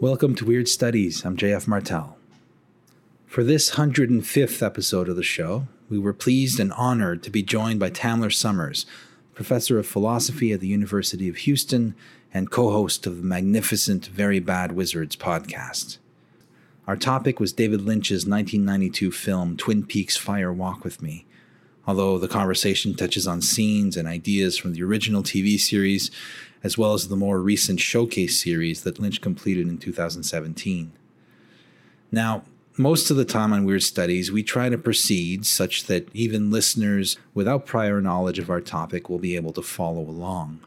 Welcome to Weird Studies. I'm JF Martel. For this 105th episode of the show, we were pleased and honored to be joined by Tamler Sommers, professor of philosophy at the University of Houston and co host of the magnificent Very Bad Wizards podcast. Our topic was David Lynch's 1992 film Twin Peaks Fire Walk with Me. Although the conversation touches on scenes and ideas from the original TV series as well as the more recent Showcase series that Lynch completed in 2017. Now, most of the time on Weird Studies, we try to proceed such that even listeners without prior knowledge of our topic will be able to follow along.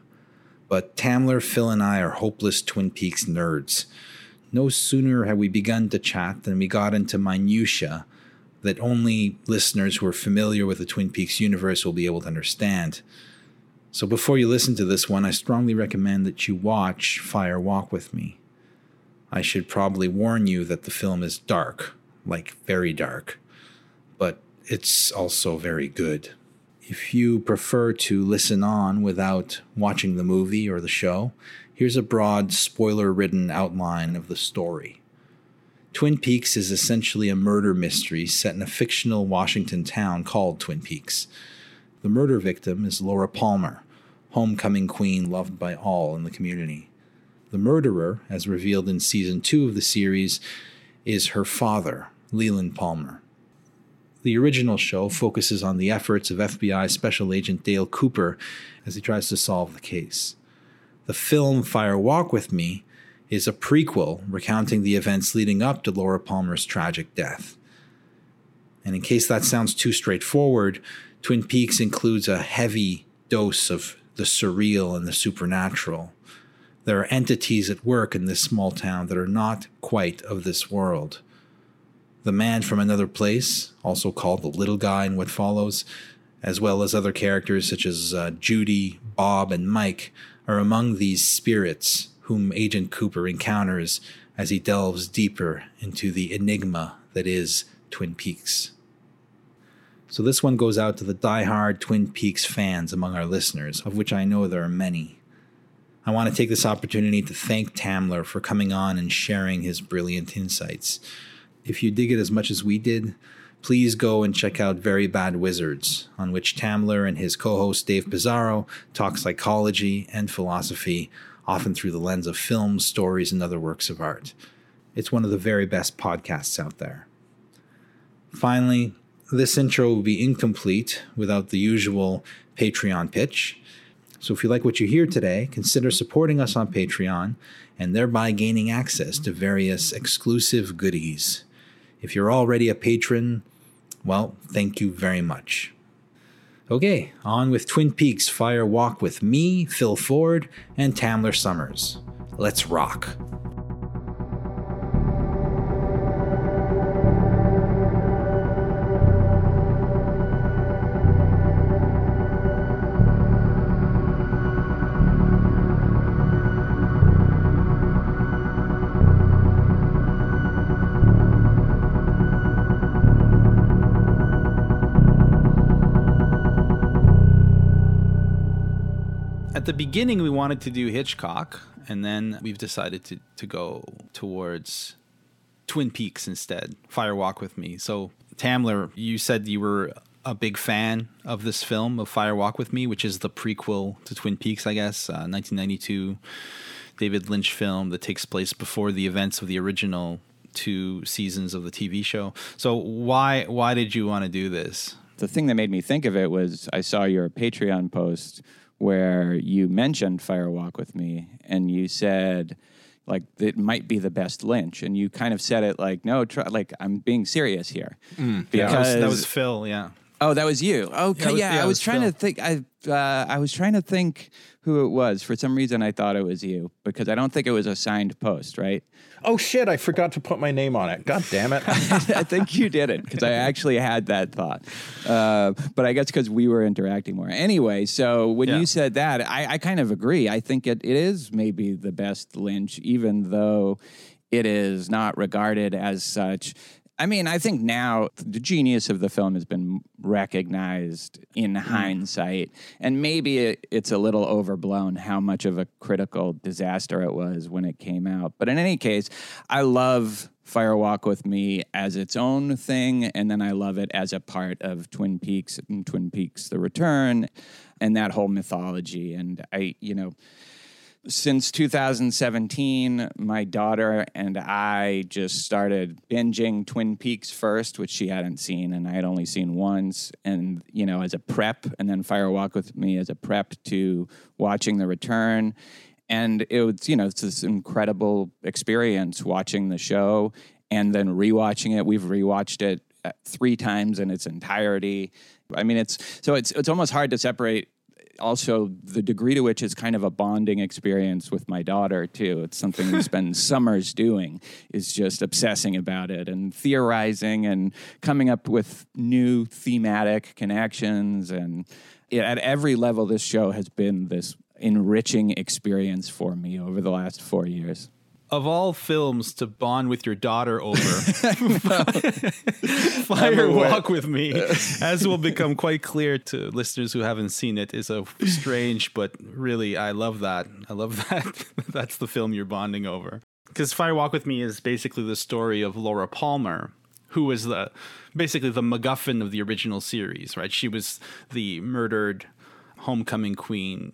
But Tamler, Phil, and I are hopeless Twin Peaks nerds. No sooner had we begun to chat than we got into minutiae that only listeners who are familiar with the Twin Peaks universe will be able to understand. So before you listen to this one, I strongly recommend that you watch Fire Walk with Me. I should probably warn you that the film is dark, like very dark, but it's also very good. If you prefer to listen on without watching the movie or the show, here's a broad, spoiler ridden outline of the story. Twin Peaks is essentially a murder mystery set in a fictional Washington town called Twin Peaks. The murder victim is Laura Palmer, homecoming queen loved by all in the community. The murderer, as revealed in season two of the series, is her father, Leland Palmer. The original show focuses on the efforts of FBI Special Agent Dale Cooper as he tries to solve the case. The film Fire Walk with Me is a prequel recounting the events leading up to Laura Palmer's tragic death. And in case that sounds too straightforward, Twin Peaks includes a heavy dose of the surreal and the supernatural. There are entities at work in this small town that are not quite of this world. The man from another place, also called the little guy in what follows, as well as other characters such as uh, Judy, Bob, and Mike, are among these spirits whom Agent Cooper encounters as he delves deeper into the enigma that is Twin Peaks. So this one goes out to the die-hard Twin Peaks fans among our listeners, of which I know there are many. I want to take this opportunity to thank Tamler for coming on and sharing his brilliant insights. If you dig it as much as we did, please go and check out Very Bad Wizards, on which Tamler and his co host Dave Pizarro talk psychology and philosophy, often through the lens of films, stories, and other works of art. It's one of the very best podcasts out there. Finally, this intro will be incomplete without the usual Patreon pitch. So if you like what you hear today, consider supporting us on Patreon and thereby gaining access to various exclusive goodies. If you're already a patron, well, thank you very much. Okay, on with Twin Peaks Fire Walk with me, Phil Ford, and Tamler Sommers. Let's rock. At the beginning we wanted to do Hitchcock, and then we've decided to to go towards Twin Peaks instead. Fire Walk with Me. So Tamler, you said you were a big fan of this film of Fire Walk with Me, which is the prequel to Twin Peaks, I guess, uh, 1992 David Lynch film that takes place before the events of the original two seasons of the TV show. So why why did you want to do this? The thing that made me think of it was I saw your Patreon post where you mentioned Firewalk with me and you said like it might be the best Lynch, and you kind of said it like no, try, like I'm being serious here. Mm, because yeah, that, was, that, was, Phil, yeah. Oh, that was you. Okay, Yeah, was- yeah. yeah, I was trying Phil. to think. I uh, I was trying to think who it was. For some reason, I thought it was you because I don't think it was a signed post, right? Oh shit! I forgot to put my name on it. God damn it! I think you did it because I actually had that thought. Uh, but I guess because we were interacting more. Anyway, so when Yeah. you said that, I, I kind of agree. I think it, it is maybe the best Lynch, even though it is not regarded as such. I mean, I think now the genius of the film has been recognized in hindsight, and maybe it, it's a little overblown how much of a critical disaster it was when it came out. But in any case, I love Fire Walk with Me as its own thing, and then I love it as a part of Twin Peaks and Twin Peaks: The Return, and that whole mythology. And I, you know since 2017, my daughter and I just started binging Twin Peaks first, which she hadn't seen, and I had only seen once. And, you know, as a prep, and then Fire Walk with Me as a prep to watching The Return. And it was, you know, it's this incredible experience watching the show and then rewatching it. We've rewatched it uh, three times in its entirety. I mean, it's so it's it's almost hard to separate also the degree to which it's kind of a bonding experience with my daughter too. It's something we spend summers doing is just obsessing about it and theorizing and coming up with new thematic connections. And at every level this show has been this enriching experience for me over the last four years Of all films to bond with your daughter over, Fire Walk with Me, as will become quite clear to listeners who haven't seen it, is a strange, but really, I love that. I love that. That's the film you're bonding over. Because Fire Walk with Me is basically the story of Laura Palmer, who was the basically the MacGuffin of the original series, right? She was the murdered homecoming queen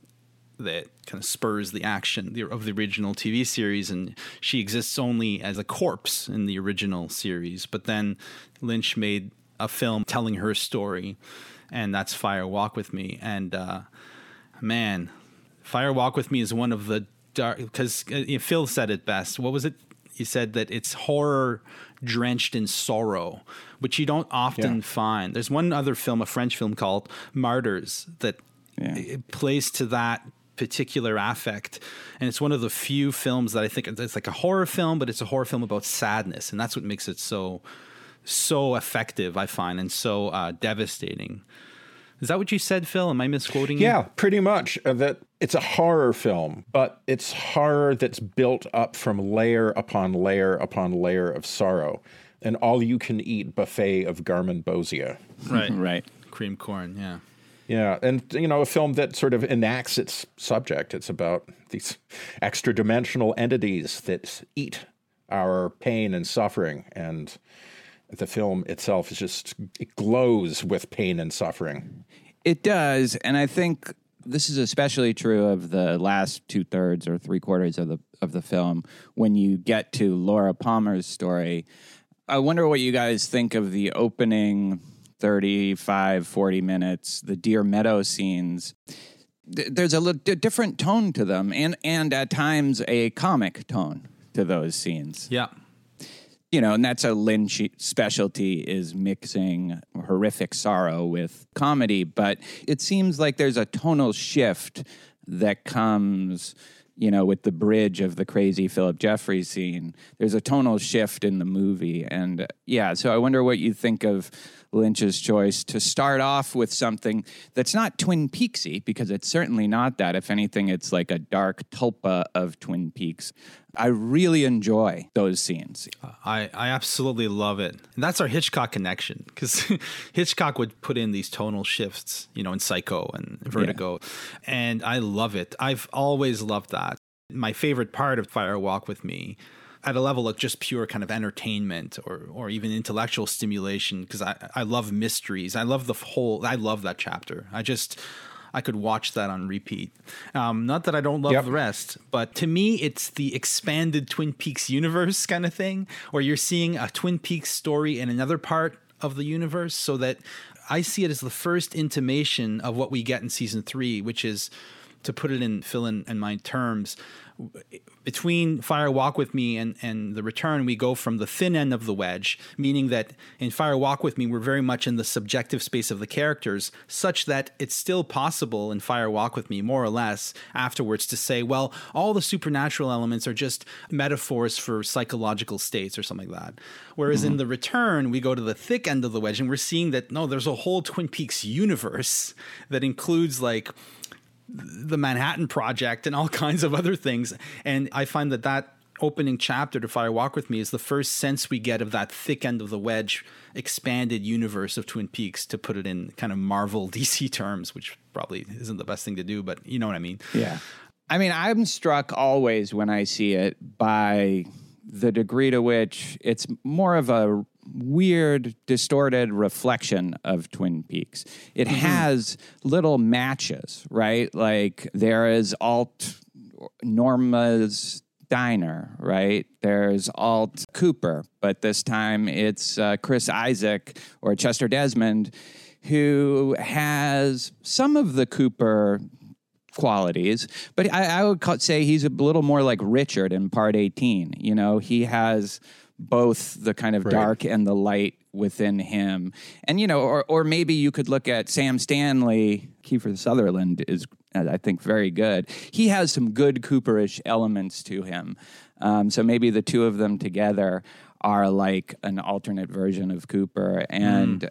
that kind of spurs the action of the original TV series, and she exists only as a corpse in the original series. But then Lynch made a film telling her story, and that's Fire Walk with Me. And uh, man, Fire Walk with Me is one of the dark because uh, Phil said it best. What was it? He said that it's horror drenched in sorrow, which you don't often Yeah. find. There's one other film, a French film called Martyrs, that Yeah. plays to that particular affect and it's one of the few films that i think it's like a horror film but it's a horror film about sadness and that's what makes it so so effective i find and so uh, devastating is that what you said phil am i misquoting you? Yeah, pretty much. Uh, that it's a horror film, but it's horror that's built up from layer upon layer upon layer of sorrow, an all-you-can-eat buffet of garmonbozia. right right cream corn yeah Yeah, and you know, a film that sort of enacts its subject. It's about these extra-dimensional entities that eat our pain and suffering, and the film itself is just it glows with pain and suffering. It does, and I think this is especially true of the last two thirds or three quarters of the of the film when you get to Laura Palmer's story. I wonder what you guys think of the opening 35, 40 minutes, the Deer Meadow scenes. Th- There's a little different tone to them, and and at times a comic tone to those scenes yeah you know, and that's a Lynch specialty is mixing horrific sorrow with comedy. But it seems like there's a tonal shift that comes, you know, with the bridge of the crazy Philip Jeffries scene. There's a tonal shift in the movie, and uh, yeah. So I wonder what you think of Lynch's choice to start off with something that's not Twin Peaksy, because it's certainly not that. If anything, it's like a dark tulpa of Twin Peaks. I really enjoy those scenes. I, I absolutely love it. And that's our Hitchcock connection because Hitchcock would put in these tonal shifts, you know, in Psycho and Vertigo. And I love it. I've always loved that. My favorite part of Fire Walk with Me, at a level of just pure kind of entertainment or, or even intellectual stimulation, because I, I love mysteries. I love the whole, I love that chapter. I just, I could watch that on repeat. Um, not that I don't love Yep. the rest, but to me, it's the expanded Twin Peaks universe kind of thing, where you're seeing a Twin Peaks story in another part of the universe, so that I see it as the first intimation of what we get in season three, which is to put it in Phil and, and my terms, between Fire Walk with Me and, and The Return, we go from the thin end of the wedge, meaning that in Fire Walk with Me, we're very much in the subjective space of the characters, such that it's still possible in Fire Walk with Me, more or less, afterwards to say, well, all the supernatural elements are just metaphors for psychological states or something like that. Whereas mm-hmm. in The Return, we go to the thick end of the wedge and we're seeing that, no, there's a whole Twin Peaks universe that includes like the Manhattan Project and all kinds of other things. And I find that that opening chapter to Fire Walk with Me is the first sense we get of that thick end of the wedge expanded universe of Twin Peaks to put it in kind of Marvel DC terms, which probably isn't the best thing to do, but you know what I mean. Yeah. I mean, I'm struck always when I see it by the degree to which it's more of a weird, distorted reflection of Twin Peaks. It mm-hmm. has little matches, right? Like there is alt Norma's diner, right? There's Alt Cooper, but this time it's uh, Chris Isaak or Chester Desmond who has some of the Cooper qualities, but I, I would say he's a little more like Richard in Part 18. You know, he has both the kind of right. dark and the light within him. And you know, or or maybe you could look at Sam Stanley, Kiefer Sutherland is I think very good. He has some good Cooperish elements to him. Um, so maybe the two of them together are like an alternate version of Cooper. And mm.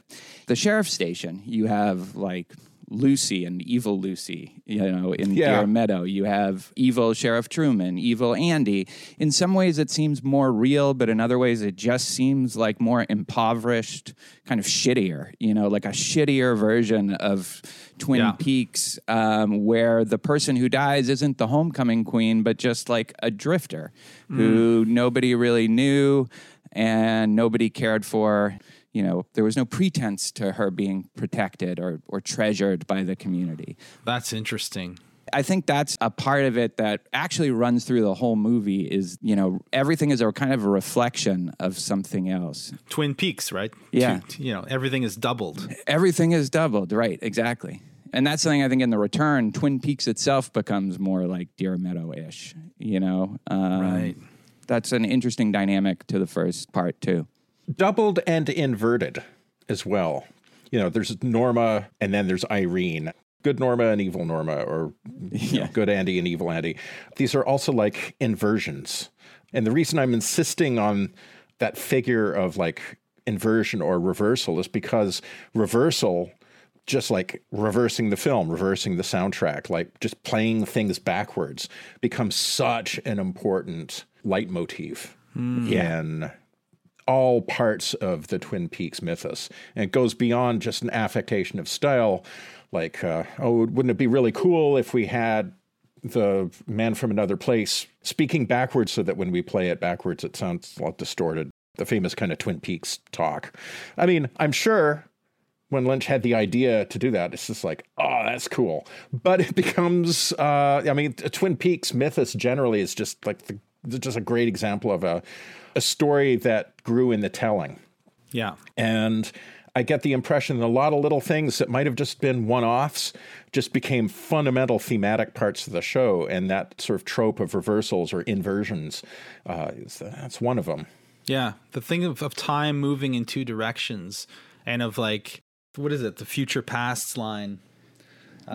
the sheriff's station, you have like Lucy and evil Lucy, you know, in yeah. Deer Meadow. You have evil Sheriff Truman, evil Andy. In some ways, it seems more real, but in other ways, it just seems like more impoverished, kind of shittier, you know, like a shittier version of Twin yeah. Peaks, um, where the person who dies isn't the homecoming queen, but just like a drifter mm. who nobody really knew and nobody cared for you know, there was no pretense to her being protected or, or treasured by the community. That's interesting. I think that's a part of it that actually runs through the whole movie is, you know, everything is a kind of a reflection of something else. Twin Peaks, right? Yeah. you know, everything is doubled. Everything is doubled, right, exactly. And that's something I think in the return, Twin Peaks itself becomes more like Deer Meadow ish, you know? Um, right. That's an interesting dynamic to the first part, too doubled and inverted as well. You know, there's Norma and then there's Irene. Good Norma and evil Norma, or yeah. know, good Andy and evil Andy. These are also like inversions. And the reason I'm insisting on that figure of like inversion or reversal is because reversal just like reversing the film, reversing the soundtrack, like just playing things backwards becomes such an important leitmotif mm. in all parts of the Twin Peaks mythos. And it goes beyond just an affectation of style, like, uh, oh, wouldn't it be really cool if we had the man from another place speaking backwards so that when we play it backwards, it sounds a lot distorted. The famous kind of Twin Peaks talk. I mean, I'm sure when Lynch had the idea to do that, it's just like, oh, that's cool. But it becomes, uh, I mean, Twin Peaks mythos generally is just like the, just a great example of a a story that grew in the telling. Yeah. And I get the impression that a lot of little things that might have just been one offs just became fundamental thematic parts of the show. And that sort of trope of reversals or inversions, uh, is, that's one of them. Yeah. The thing of, of time moving in two directions and of like, what is it? The future past line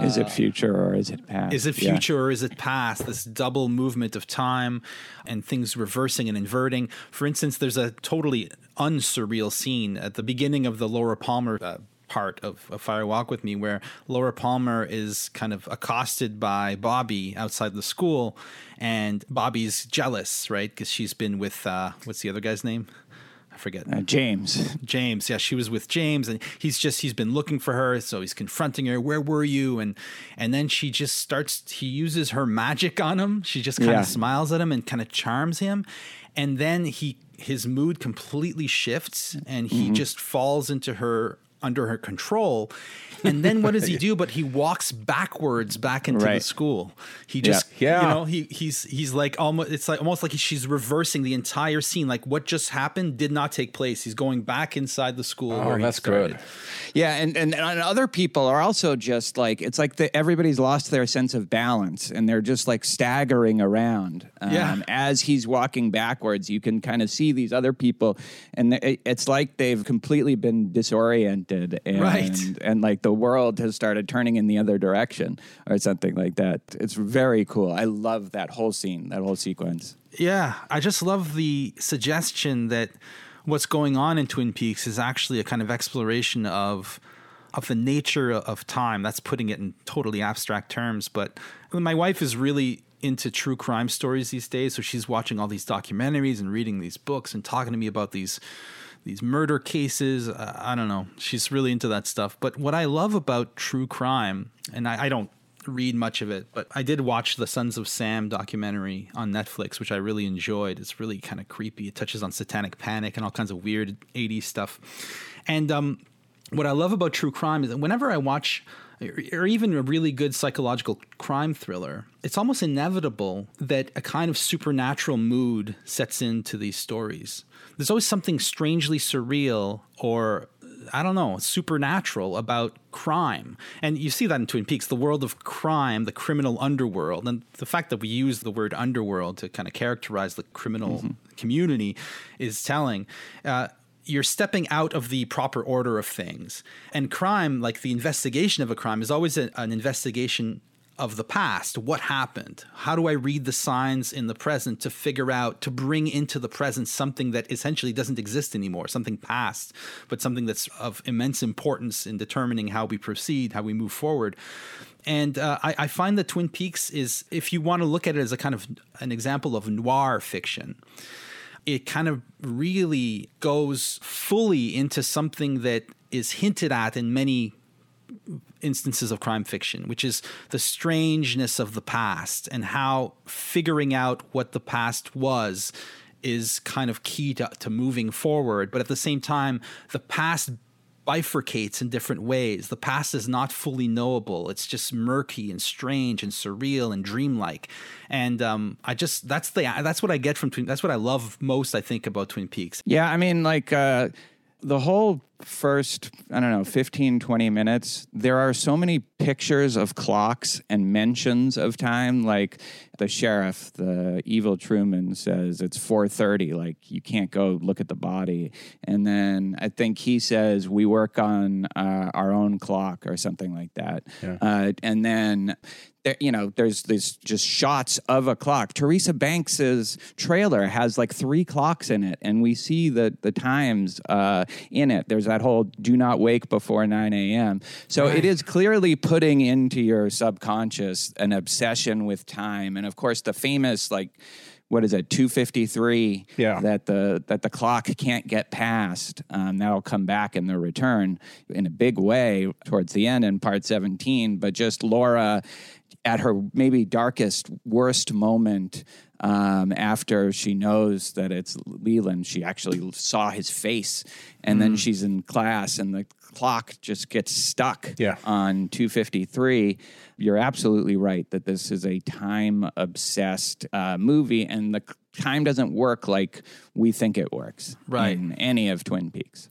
is it future or is it past? Is it future yeah. or is it past? This double movement of time and things reversing and inverting. For instance, there's a totally unsurreal scene at the beginning of the Laura Palmer uh, part of, of Fire Walk with Me, where Laura Palmer is kind of accosted by Bobby outside the school, and Bobby's jealous, right? Because she's been with uh, what's the other guy's name? I forget. Uh, James. James. Yeah, she was with James, and he's just he's been looking for her, so he's confronting her. Where were you? And and then she just starts. He uses her magic on him. She just kind of yeah. smiles at him and kind of charms him, and then he his mood completely shifts, and he mm-hmm. just falls into her under her control. And then what does he do? But he walks backwards back into the school. He just, Yeah. you know, he he's he's like almost it's like almost like she's reversing the entire scene. Like what just happened did not take place. He's going back inside the school. Oh, that's good. Yeah, and, and and other people are also just like it's like the, everybody's lost their sense of balance and they're just like staggering around. Um, Yeah. As he's walking backwards, you can kind of see these other people, and it- it's like they've completely been disoriented, and Right. and like the world has started turning in the other direction or something like that. It's very cool. I love that whole scene, that whole sequence. Yeah, I just love the suggestion that what's going on in Twin Peaks is actually a kind of exploration of of the nature of time. That's putting it in totally abstract terms, but my wife is really into true crime stories these days, so she's watching all these documentaries and reading these books and talking to me about these these murder cases. Uh, I don't know. She's really into that stuff. But what I love about true crime, and I, I don't read much of it, but I did watch the Sons of Sam documentary on Netflix, which I really enjoyed. It's really kind of creepy. It touches on satanic panic and all kinds of weird 80s stuff. And um, what I love about true crime is that whenever I watch or even a really good psychological crime thriller, it's almost inevitable that a kind of supernatural mood sets into these stories. There's always something strangely surreal or I don't know, supernatural about crime. And you see that in Twin Peaks, the world of crime, the criminal underworld, and the fact that we use the word underworld to kind of characterize the criminal community is telling. Uh, you're stepping out of the proper order of things. And crime, like the investigation of a crime, is always a, an investigation of the past. What happened? How do I read the signs in the present to figure out, to bring into the present something that essentially doesn't exist anymore, something past, but something that's of immense importance in determining how we proceed, how we move forward. And uh, I, I find that Twin Peaks is, if you want to look at it as a kind of an example of noir fiction, it kind of really goes fully into something that is hinted at in many instances of crime fiction, which is the strangeness of the past and how figuring out what the past was is kind of key to, to moving forward. But at the same time, the past bifurcates in different ways. The past is not fully knowable. It's just murky and strange and surreal and dreamlike. And um, I just that's the that's what I get from Twin. That's what I love most. I think about Twin Peaks. Yeah, I mean, like uh, the whole first, I don't know, 15, 20 minutes, there are so many pictures of clocks and mentions of time. Like the sheriff, the evil Truman says it's 4.30, like you can't go look at the body. And then I think he says we work on uh, our own clock or something like that. Uh, and then there, you know, there's there's just shots of a clock. Teresa Banks's trailer has like three clocks in it, and we see the the times uh, in it. There's that whole "do not wake before 9 a.m." So it is clearly putting into your subconscious an obsession with time, and of course the famous like. What is it? Two fifty three. Yeah. That the that the clock can't get past. Um, that'll come back in the return in a big way towards the end in part seventeen. But just Laura at her maybe darkest, worst moment, um, after she knows that it's Leland, she actually saw his face, and then she's in class, and the clock just gets stuck Yeah. on 253. You're absolutely right that this is a time obsessed uh, movie, and the time doesn't work like we think it works Right. in any of Twin Peaks.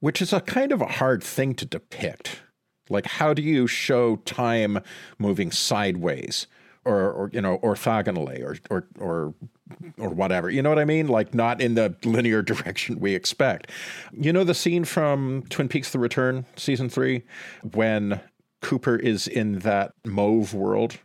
which is a kind of a hard thing to depict. Like, how do you show time moving sideways, or, or you know, orthogonally, or or or or whatever? You know what I mean? Like, not in the linear direction we expect. You know the scene from Twin Peaks: The Return, season three, when Cooper is in that mauve world.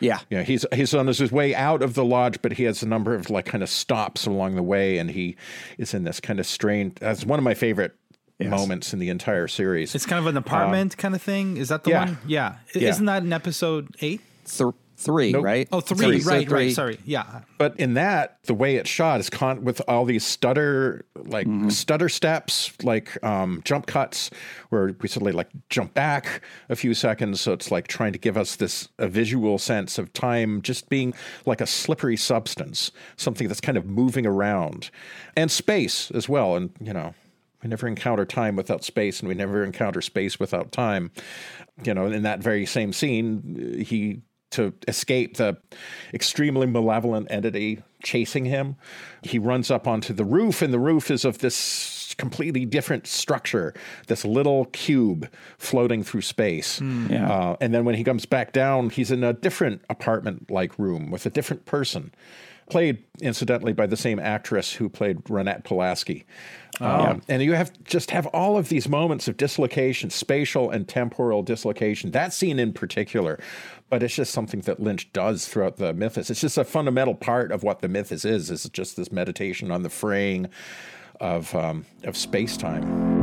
Yeah. Yeah, he's he's on his way out of the lodge, but he has a number of like kind of stops along the way, and he is in this kind of strange. That's one of my favorite moments in the entire series. It's kind of an apartment kind of thing. Is that the yeah. one? Yeah. Yeah. Isn't that in episode eight? Th- three, Nope. right? Oh, three. So Right. three. Right. Sorry. Yeah. But in that, the way it's shot is con- with all these stutter, like stutter steps, like um, jump cuts, where we suddenly like jump back a few seconds. So it's like trying to give us this a visual sense of time just being like a slippery substance, something that's kind of moving around, and space as well. And you know, We never encounter time without space, and we never encounter space without time. You know, in that very same scene, he to escape the extremely malevolent entity chasing him. He runs up onto the roof, and the roof is of this completely different structure, this little cube floating through space. Yeah. Uh, and then when he comes back down, he's in a different apartment like room with a different person. Played, incidentally, by the same actress who played Ronette Pulaski. Um, and you have just have all of these moments of dislocation, spatial and temporal dislocation. That scene in particular, but it's just something that Lynch does throughout the mythos. It's just a fundamental part of what the mythos is. Is just this meditation on the fraying of um, of space time.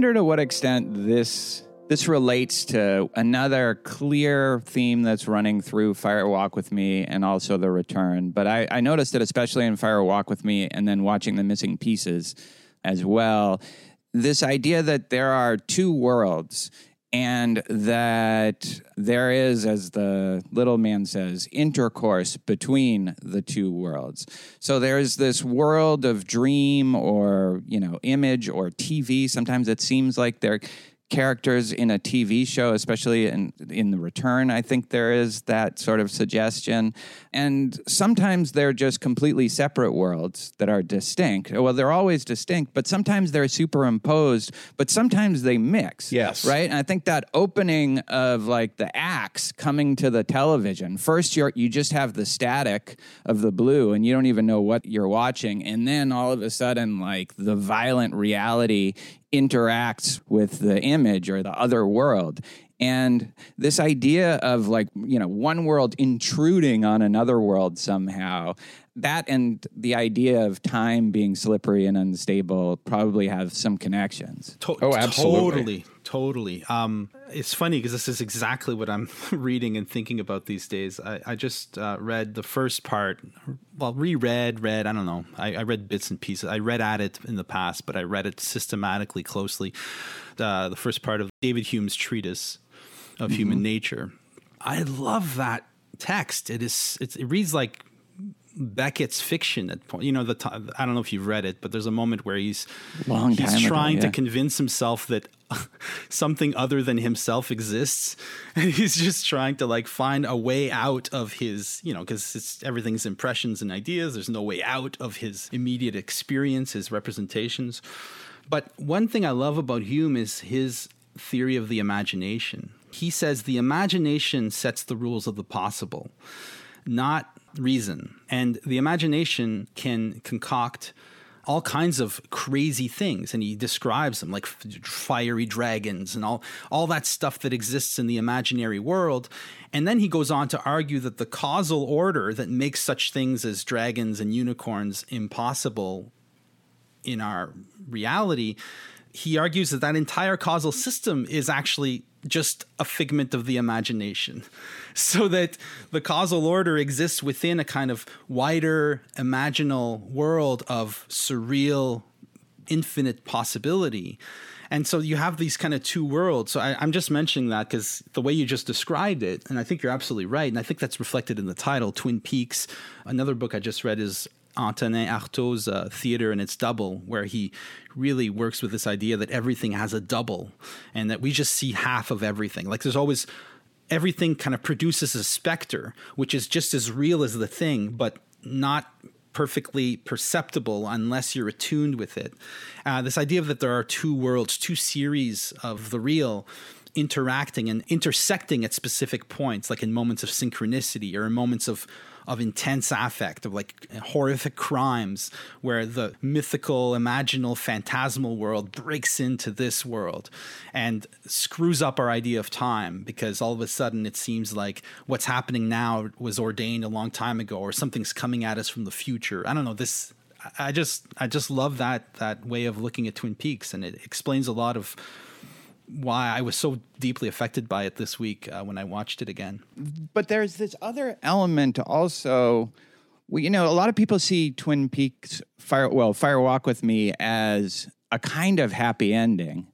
Wonder to what extent this this relates to another clear theme that's running through Fire Walk with Me and also The Return. But I, I noticed it especially in Fire Walk with Me and then watching the missing pieces as well. This idea that there are two worlds and that there is, as the little man says, intercourse between the two worlds. So there's this world of dream or, you know, image or TV. Sometimes it seems like they're characters in a TV show, especially in in the return, I think there is that sort of suggestion. And sometimes they're just completely separate worlds that are distinct. Well, they're always distinct, but sometimes they're superimposed, but sometimes they mix. Yes. Right? And I think that opening of like the axe coming to the television. First you're you just have the static of the blue and you don't even know what you're watching. And then all of a sudden, like the violent reality interacts with the image or the other world. And this idea of like, you know, one world intruding on another world somehow, that and the idea of time being slippery and unstable probably have some connections. To- Oh, absolutely. Totally, totally. Um, it's funny because this is exactly what I'm reading and thinking about these days. I, I just uh, read the first part, well, reread, read, I don't know. I, I read bits and pieces. I read at it in the past, but I read it systematically, closely. Uh, the first part of David Hume's treatise of human nature. I love that text. It is, it's, it reads like Beckett's fiction at point. You know, the t- I don't know if you've read it, but there's a moment where he's Long he's time ago, trying to convince himself that something other than himself exists, and he's just trying to like find a way out of his, you know, because it's everything's impressions and ideas. There's no way out of his immediate experience, his representations. But one thing I love about Hume is his theory of the imagination. He says the imagination sets the rules of the possible, not reason. And the imagination can concoct all kinds of crazy things. And he describes them like fiery dragons and all all that stuff that exists in the imaginary world. And then he goes on to argue that the causal order that makes such things as dragons and unicorns impossible in our reality, he argues that that entire causal system is actually just a figment of the imagination. So that the causal order exists within a kind of wider imaginal world of surreal, infinite possibility. And so you have these kind of two worlds. So I, I'm just mentioning that because the way you just described it, and I think you're absolutely right. And I think that's reflected in the title, Twin Peaks. Another book I just read is Antonin Artaud's uh, theater and its double, where he really works with this idea that everything has a double and that we just see half of everything. Like there's always everything kind of produces a specter, which is just as real as the thing, but not perfectly perceptible unless you're attuned with it. Uh, this idea that there are two worlds, two series of the real interacting and intersecting at specific points, like in moments of synchronicity or in moments of of intense affect, of like horrific crimes, where the mythical, imaginal, phantasmal world breaks into this world and screws up our idea of time because all of a sudden it seems like what's happening now was ordained a long time ago or something's coming at us from the future. I don't know, this I just I just love that that way of looking at Twin Peaks and it explains a lot of why I was so deeply affected by it this week uh, when I watched it again. But there's this other element also. Well, you know, a lot of people see Twin Peaks Fire well, Fire Walk with Me as a kind of happy ending.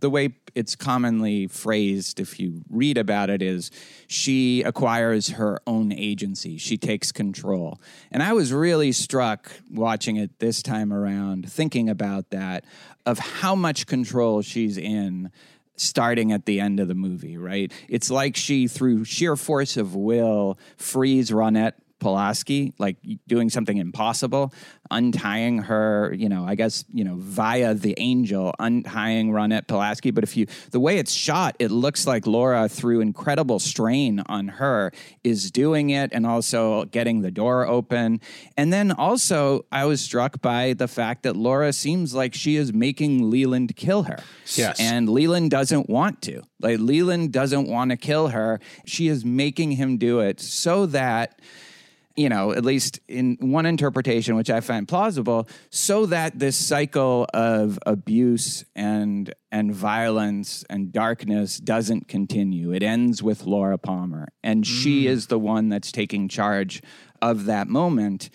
The way it's commonly phrased, if you read about it, is she acquires her own agency. She takes control. And I was really struck watching it this time around, thinking about that, of how much control she's in starting at the end of the movie, right? It's like she, through sheer force of will, frees Ronette Pulaski, like doing something impossible, untying her, you know, I guess, you know, via the angel, untying Ronette Pulaski. But if you, the way it's shot, it looks like Laura, through incredible strain on her, is doing it and also getting the door open. And then also, I was struck by the fact that Laura seems like she is making Leland kill her. Yes. And Leland doesn't want to. Like, Leland doesn't want to kill her. She is making him do it so that you know, at least in one interpretation, which I find plausible, so that this cycle of abuse and and violence and darkness doesn't continue. It ends with Laura Palmer, and mm. she is the one that's taking charge of that moment.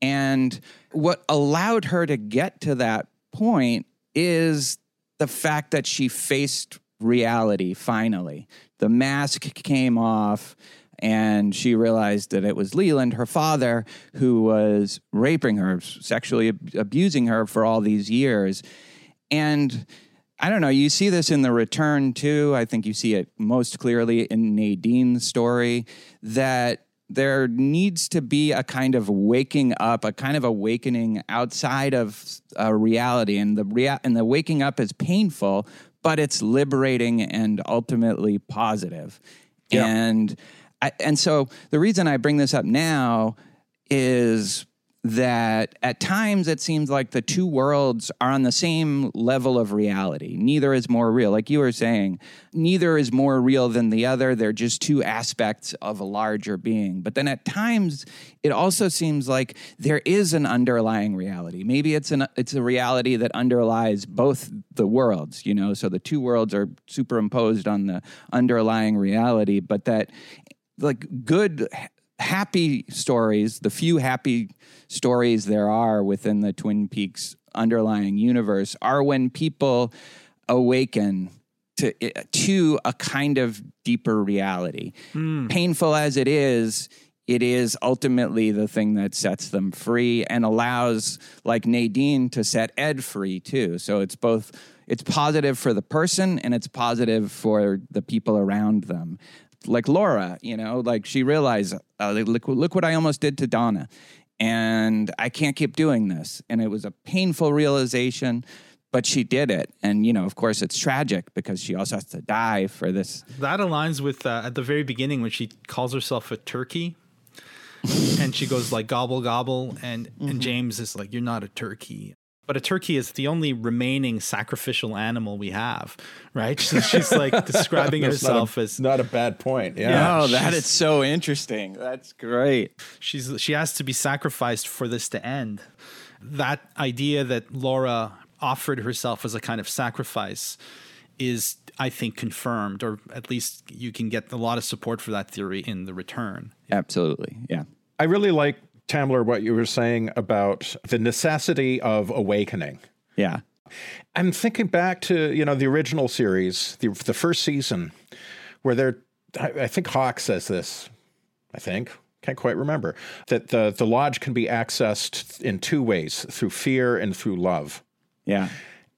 And what allowed her to get to that point is the fact that she faced reality finally. The mask came off and she realized that it was Leland, her father, who was raping her, sexually abusing her for all these years. And I don't know, you see this in The Return too. I think you see it most clearly in Nadine's story that there needs to be a kind of waking up, a kind of awakening outside of a reality. And the, rea- and the waking up is painful, but it's liberating and ultimately positive. Yeah. And And so the reason I bring this up now is that at times it seems like the two worlds are on the same level of reality. Neither is more real. Like you were saying, neither is more real than the other. They're just two aspects of a larger being. But then at times it also seems like there is an underlying reality. Maybe it's an it's a reality that underlies both the worlds, you know, so the two worlds are superimposed on the underlying reality, but that like good happy stories, the few happy stories there are within the Twin Peaks underlying universe are when people awaken to to a kind of deeper reality. Mm. Painful as it is, it is ultimately the thing that sets them free and allows like Nadine to set Ed free too. So it's both it's positive for the person and it's positive for the people around them like Laura, you know, like she realized, uh, look, look what I almost did to Donna. And I can't keep doing this. And it was a painful realization, but she did it. And, you know, of course, it's tragic because she also has to die for this. That aligns with uh, at the very beginning when she calls herself a turkey. and she goes like gobble gobble and mm-hmm. and James is like you're not a turkey but a turkey is the only remaining sacrificial animal we have, right? So she's like describing herself not a, as not a bad point. Yeah. yeah oh, that is so interesting. That's great. She's she has to be sacrificed for this to end. That idea that Laura offered herself as a kind of sacrifice is I think confirmed or at least you can get a lot of support for that theory in the return. Absolutely. Yeah. I really like Tamler, what you were saying about the necessity of awakening. Yeah. I'm thinking back to, you know, the original series, the, the first season, where they're, I, I think Hawk says this, I think, can't quite remember that the the lodge can be accessed in two ways through fear and through love Yeah.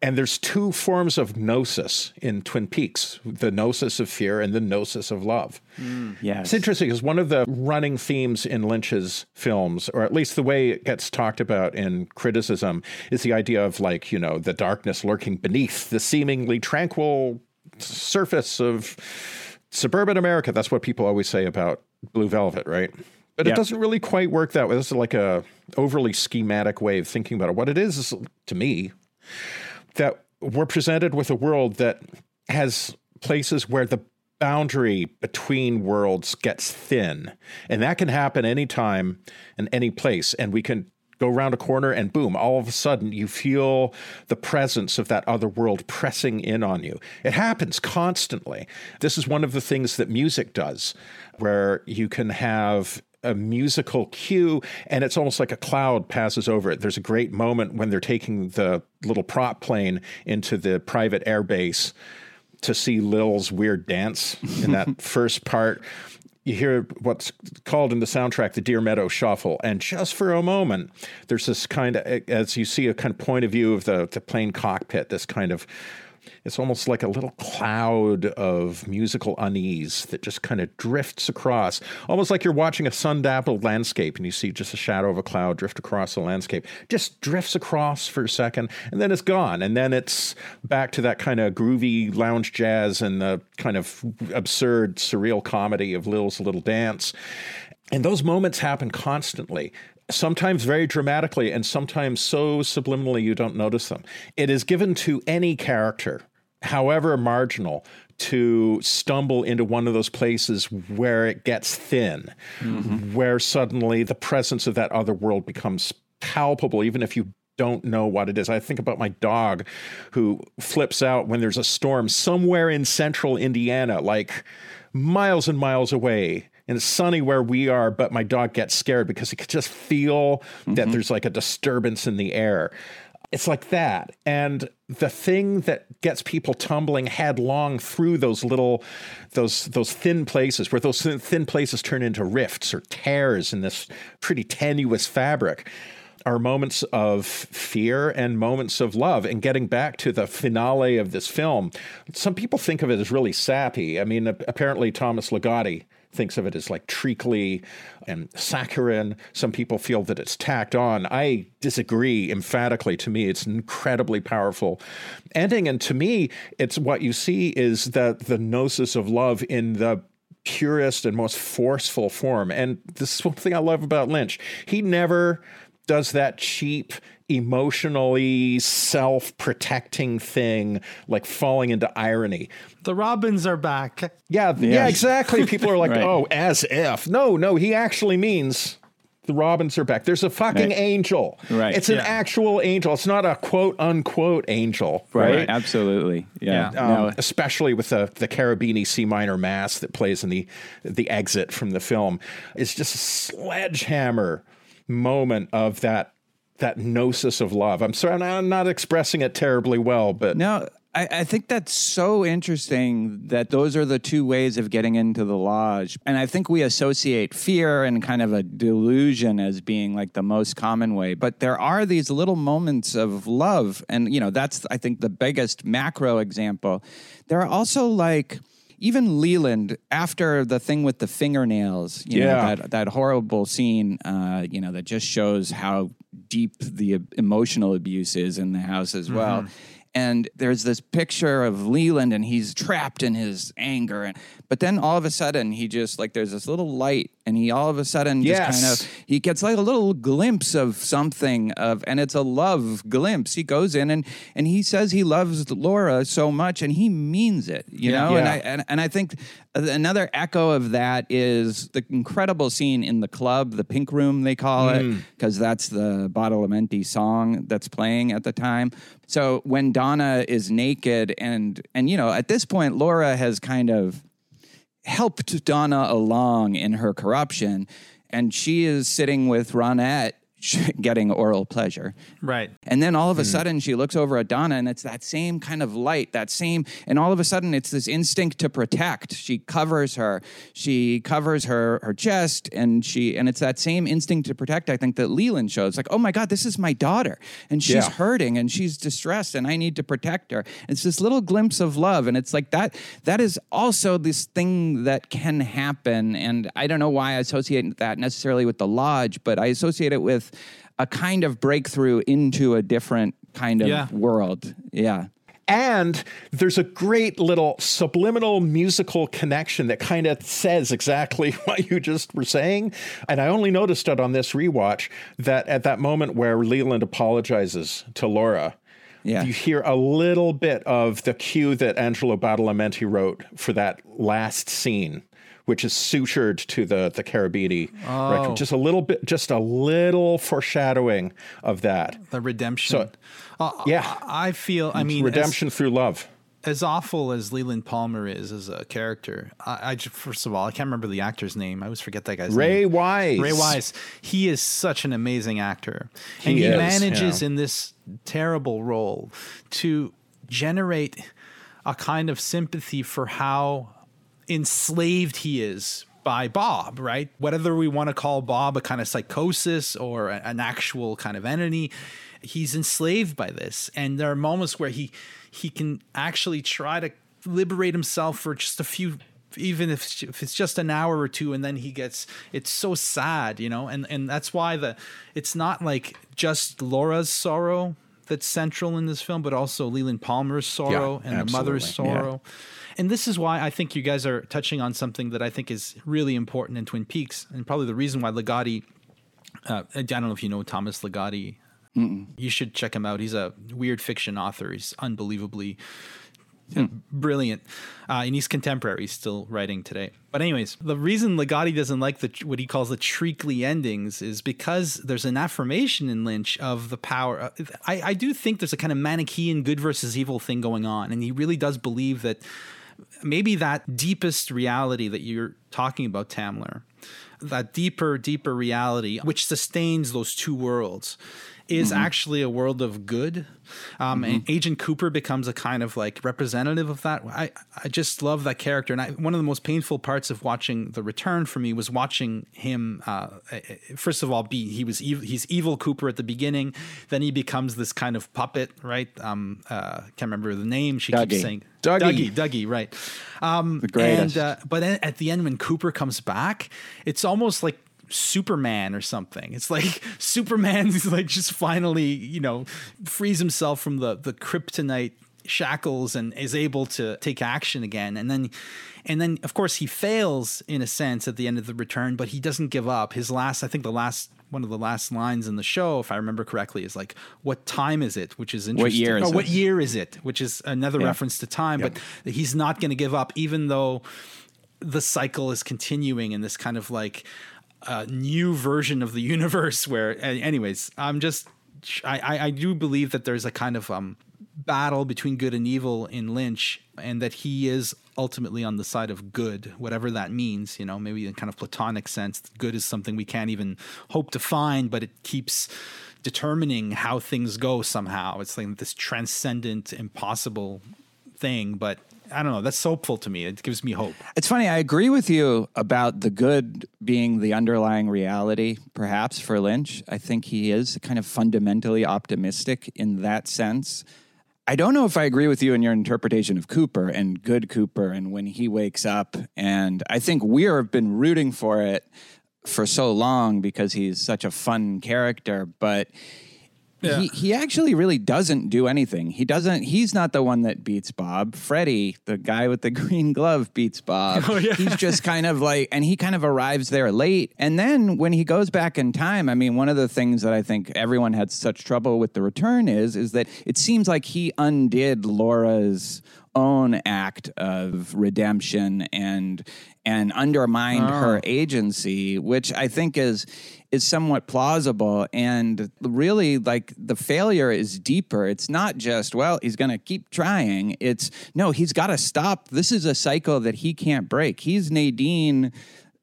And there's two forms of gnosis in twin peaks the gnosis of fear and the gnosis of love hmm. Yes. it's interesting because one of the running themes in Lynch's films, or at least the way it gets talked about in criticism, is the idea of like, you know, the darkness lurking beneath the seemingly tranquil surface of suburban America. That's what people always say about Blue Velvet, right? But Yeah. it doesn't really quite work that way. This is like a overly schematic way of thinking about it. What it is, is to me, that we're presented with a world that has places where the boundary between worlds gets thin. And that can happen anytime and any place. And we can go around a corner and boom, all of a sudden you feel the presence of that other world pressing in on you. It happens constantly. This is one of the things that music does, where you can have a musical cue and it's almost like a cloud passes over it. There's a great moment when they're taking the little prop plane into the private airbase to see Lil's weird dance in that first part. You hear what's called in the soundtrack the Deer Meadow Shuffle, and just for a moment, there's this kind of, as you see a kind of point of view of the, the plane cockpit, this kind of it's almost like a little cloud of musical unease that just kind of drifts across, almost like you're watching a sun dappled landscape and you see just a shadow of a cloud drift across the landscape. Just drifts across for a second and then it's gone. And then it's back to that kind of groovy lounge jazz and the kind of absurd, surreal comedy of Lil's Little Dance. And those moments happen constantly sometimes very dramatically and sometimes so subliminally you don't notice them. It is given to any character, however marginal, to stumble into one of those places where it gets thin, mm-hmm. where suddenly the presence of that other world becomes palpable, even if you don't know what it is. I think about my dog who flips out when there's a storm somewhere in central Indiana, like miles and miles away and it's sunny where we are, but my dog gets scared because he could just feel that mm-hmm. there's like a disturbance in the air. It's like that. And the thing that gets people tumbling headlong through those little those those thin places where those thin, thin places turn into rifts or tears in this pretty tenuous fabric are moments of fear and moments of love. And getting back to the finale of this film, some people think of it as really sappy. I mean, apparently Thomas Ligotti thinks of it as like treacly and saccharine. Some people feel that it's tacked on. I disagree emphatically. To me, it's incredibly powerful ending. And to me, it's what you see is that the gnosis of love in the purest and most forceful form. And this is one thing I love about Lynch. He never does that cheap, emotionally self protecting thing like falling into irony. The Robins are back. Yeah, yeah, exactly. People are like, Right. oh, as if. No, no, he actually means the Robins are back. There's a fucking Right. angel. Right. It's an Yeah. actual angel. It's not a quote unquote angel, right? Absolutely. Yeah. Yeah. Um, No, especially with the the Carabini C minor mass that plays in the the exit from the film, it's just a sledgehammer moment of that that gnosis of love. I'm sorry, I'm not expressing it terribly well, but No, I, I think that's so interesting that those are the two ways of getting into the lodge. And I think we associate fear and kind of a delusion as being like the most common way. But there are these little moments of love. And, you know, that's, I think, the biggest macro example. There are also like, even Leland, after the thing with the fingernails, you know, Yeah. that, that horrible scene, uh, you know, that just shows how deep the emotional abuse is in the house as well. And there's this picture of Leland, and he's trapped in his anger. And but then all of a sudden, he just like there's this little light, and he all of a sudden just kind of he gets like a little glimpse of something of, and it's a love glimpse. He goes in and and he says he loves Laura so much, and he means it, you know. And I and, and I think another echo of that is the incredible scene in the club, the pink room they call it, mm. because that's the Badalamenti song that's playing at the time. So when Donna is naked and and you know at this point Laura has kind of helped Donna along in her corruption, and she is sitting with Ronette getting oral pleasure. Right. And then all of a hmm. sudden she looks over at Donna and it's that same kind of light, that same, and all of a sudden it's this instinct to protect. She covers her, she covers her her chest, and she and it's that same instinct to protect, I think, that Leland shows. Like, oh my God, this is my daughter. And she's Yeah. hurting and she's distressed and I need to protect her. It's this little glimpse of love. And it's like that that is also this thing that can happen. And I don't know why I associate that necessarily with the lodge, but I associate it with a kind of breakthrough into a different kind of Yeah. world. Yeah. And there's a great little subliminal musical connection that kind of says exactly what you just were saying. And I only noticed it on this rewatch that at that moment where Leland apologizes to Laura, Yeah. you hear a little bit of the cue that Angelo Badalamenti wrote for that last scene. Which is sutured to the the Carabidi record. Just a little bit, just a little foreshadowing of that. The redemption. So- Uh, Yeah. I feel. I mean, as- Redemption through love. as awful as Leland Palmer is as a character, I, I ju- first of all I can't remember the actor's name. I always forget that guy's Ray name. Wise. Ray Wise. He is such an amazing actor, and He he is, manages yeah. in this terrible role to generate a kind of sympathy for how enslaved he is by Bob, right? Whether we want to call Bob a kind of psychosis or an actual kind of entity, he's enslaved by this. And there are moments where he he can actually try to liberate himself for just a few even if, if it's just an hour or two and then he gets it's so sad you know and and that's why the it's not like just laura's sorrow that's central in this film but also leland palmer's sorrow Yeah, and the mother's sorrow Yeah. And this is why I think you guys are touching on something that I think is really important in Twin Peaks, and probably the reason why Ligotti. Uh, I don't know if you know Thomas Ligotti. You should check him out. He's a weird fiction author. He's unbelievably brilliant, uh, and he's contemporary. He's still writing today. But anyways, the reason Ligotti doesn't like the what he calls the treacly endings is because there's an affirmation in Lynch of the power. uh, I, I do think there's a kind of Manichaean good versus evil thing going on, and he really does believe that maybe that deepest reality that you're talking about, Tamler, that deeper, deeper reality which sustains those two worlds is actually a world of good. Um, And Agent Cooper becomes a kind of like representative of that. I, I just love that character. And I, one of the most painful parts of watching The Return for me was watching him, uh, first of all, be he was ev- he's evil Cooper at the beginning. Then he becomes this kind of puppet, right? Um, uh, can't remember the name. She Dougie. keeps saying Dougie. Dougie, Dougie, right? Um, The greatest. And, uh, but at the end, when Cooper comes back, it's almost like Superman or something. It's like Superman's like just finally, you know, frees himself from the the kryptonite shackles and is able to take action again. And then and then of course he fails in a sense at the end of the return, but he doesn't give up. His last I think the last one of the last lines in the show, if I remember correctly, is like, "What time is it?" Which is interesting. Oh, what year is oh, what year is it? Which is another reference to time. But he's not going to give up, even though the cycle is continuing in this kind of like uh, new version of the universe. Where, anyways, I'm just I I do believe that there's a kind of um battle between good and evil in Lynch, and that he is ultimately on the side of good, whatever that means. You know, maybe in kind of platonic sense, good is something we can't even hope to find, but it keeps determining how things go somehow. It's like this transcendent, impossible thing, but I don't know. That's hopeful to me. It gives me hope. It's funny. I agree with you about the good being the underlying reality, perhaps for Lynch. I think he is kind of fundamentally optimistic in that sense. I don't know if I agree with you in your interpretation of Cooper and good Cooper and when he wakes up. And I think we have been rooting for it for so long because he's such a fun character. But he, he actually really doesn't do anything. He doesn't. He's not the one that beats Bob. Freddy, the guy with the green glove, beats Bob. Oh, he's just kind of like, and he kind of arrives there late. And then when he goes back in time, I mean, one of the things that I think everyone had such trouble with the return is, is that it seems like he undid Laura's own act of redemption and and undermined oh. her agency, which I think is is somewhat plausible and really like the failure is deeper. It's not just well, he's going to keep trying. It's no, he's got to stop. This is a cycle that he can't break. He's Nadine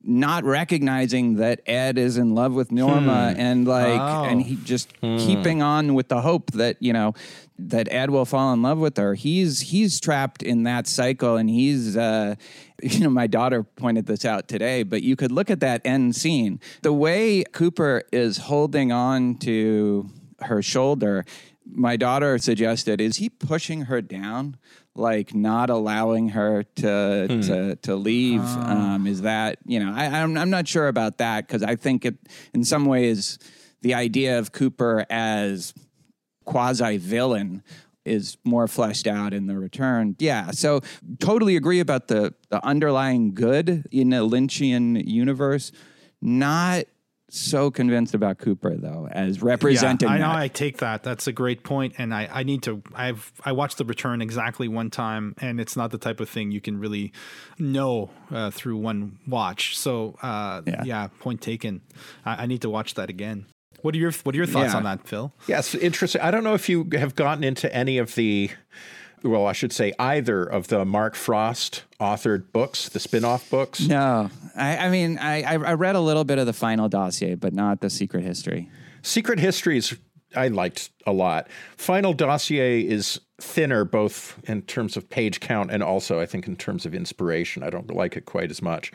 not recognizing that Ed is in love with Norma hmm. and like Oh. and he just hmm. keeping on with the hope that you know that Ed will fall in love with her. He's he's trapped in that cycle and he's uh you know my daughter pointed this out today but you could look at that end scene. The way Cooper is holding on to her shoulder my daughter suggested is he pushing her down like not allowing her to to, to leave um, is that you know I, I'm, I'm not sure about that because i think it in some ways the idea of cooper as quasi villain is more fleshed out in the return yeah so totally agree about the the underlying good in a lynchian universe not so convinced about cooper though as representing Yeah, I know. that. I take that. That's a great point, and I, I need to. I've I watched The Return exactly one time, and it's not the type of thing you can really know uh, through one watch. So uh, Yeah. yeah. point taken. I, I need to watch that again. What are your What are your thoughts Yeah. on that, Phil? Yes, interesting. I don't know if you have gotten into any of the, well, I should say either of the Mark Frost authored books, the spin off books. No, I, I mean, I, I I read a little bit of the final dossier, but not the secret history. Secret Histories, I liked a lot. Final Dossier is thinner, both in terms of page count and also, I think, in terms of inspiration. I don't like it quite as much.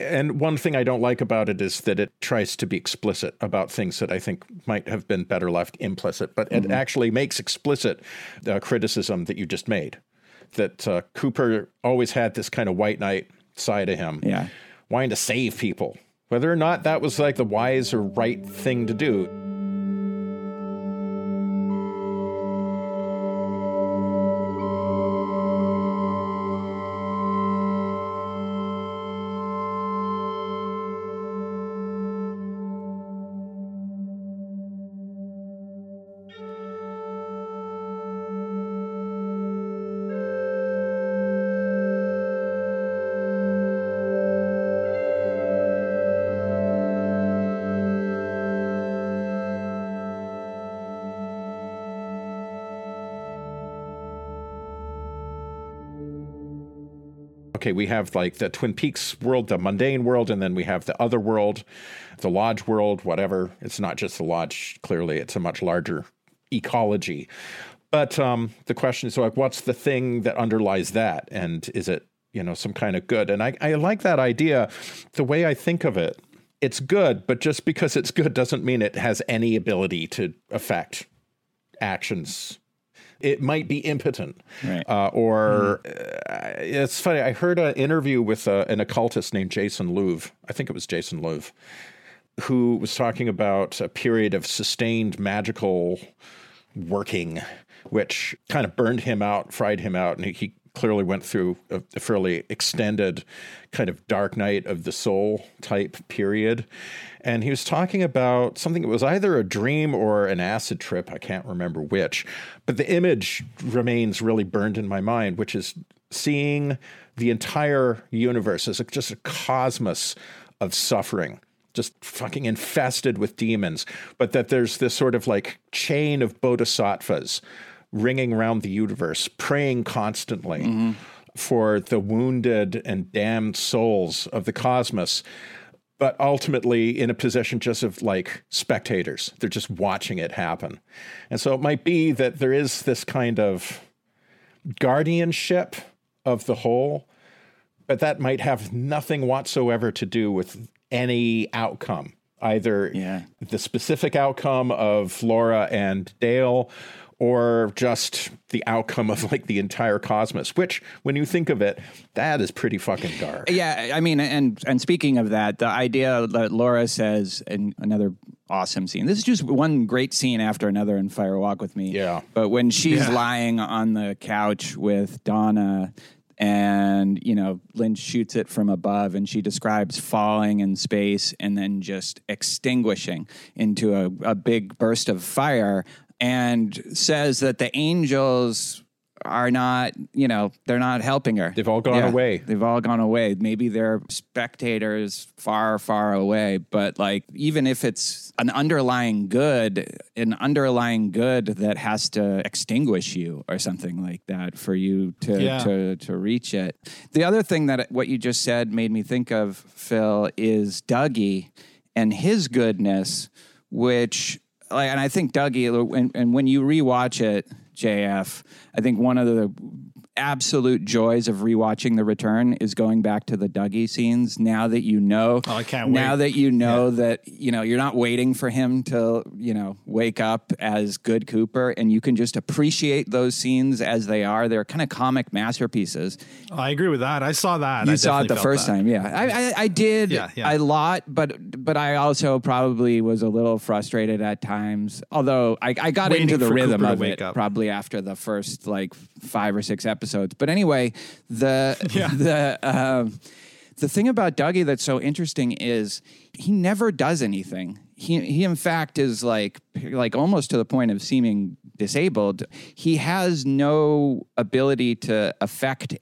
And one thing I don't like about it is that it tries to be explicit about things that I think might have been better left implicit, but it actually makes explicit the criticism that you just made. That uh, Cooper always had this kind of white knight side of him, Yeah. wanting to save people. Whether or not that was like the wise or right thing to do, okay, we have like the Twin Peaks world, the mundane world, and then we have the other world, the lodge world, whatever. It's not just the lodge, clearly, it's a much larger ecology. But um, the question is like, what's the thing that underlies that? And is it, you know, some kind of good? And I, I like that idea. The way I think of it, it's good, but just because it's good doesn't mean it has any ability to affect actions it might be impotent. Right. Uh, or uh, it's funny. I heard an interview with uh, an occultist named Jason Louv. I think it was Jason Louv, who was talking about a period of sustained magical working, which kind of burned him out, fried him out, and he clearly went through a, a fairly extended kind of dark night of the soul type period. And he was talking about something that was either a dream or an acid trip. I can't remember which. But the image remains really burned in my mind, which is seeing the entire universe as a, just a cosmos of suffering just fucking infested with demons, but that there's this sort of like chain of bodhisattvas ringing around the universe, praying constantly for the wounded and damned souls of the cosmos, but ultimately in a position just of like spectators. They're just watching it happen. And so it might be that there is this kind of guardianship of the whole, but that might have nothing whatsoever to do with any outcome, either Yeah. the specific outcome of Laura and Dale or just the outcome of like the entire cosmos, which when you think of it, that is pretty fucking dark. Yeah, I mean, and and speaking of that, the idea that Laura says, and another awesome scene. This is just one great scene after another in Fire Walk with Me. Yeah. But when she's Yeah. lying on the couch with Donna, and you know Lynch shoots it from above, and she describes falling in space and then just extinguishing into a, a big burst of fire, and says that the angels are not, you know, they're not helping her. They've all gone away. They've all gone away. Maybe they're spectators far, far away. But like, even if it's an underlying good, an underlying good that has to extinguish you or something like that for you to Yeah. to to reach it. The other thing that what you just said made me think of Phil is Dougie and his goodness, which like, and I think Dougie, and, and when you rewatch it, JF, I think one of the absolute joys of rewatching The Return is going back to the Dougie scenes. Now that you know, Oh, I can't Now wait. that you know that you know you're not waiting for him to you know wake up as good Cooper, and you can just appreciate those scenes as they are. They're kind of comic masterpieces. I agree with that. I saw that. You I saw it the first that. time, yeah. I, I, I did Yeah, yeah. a lot, but but I also probably was a little frustrated at times. Although I, I got Waiting into the rhythm Cooper of wake it up. probably after the first like five or six episodes. But anyway, the Yeah. the um, the thing about Dougie that's so interesting is he never does anything. He he in fact is like like almost to the point of seeming disabled. He has no ability to affect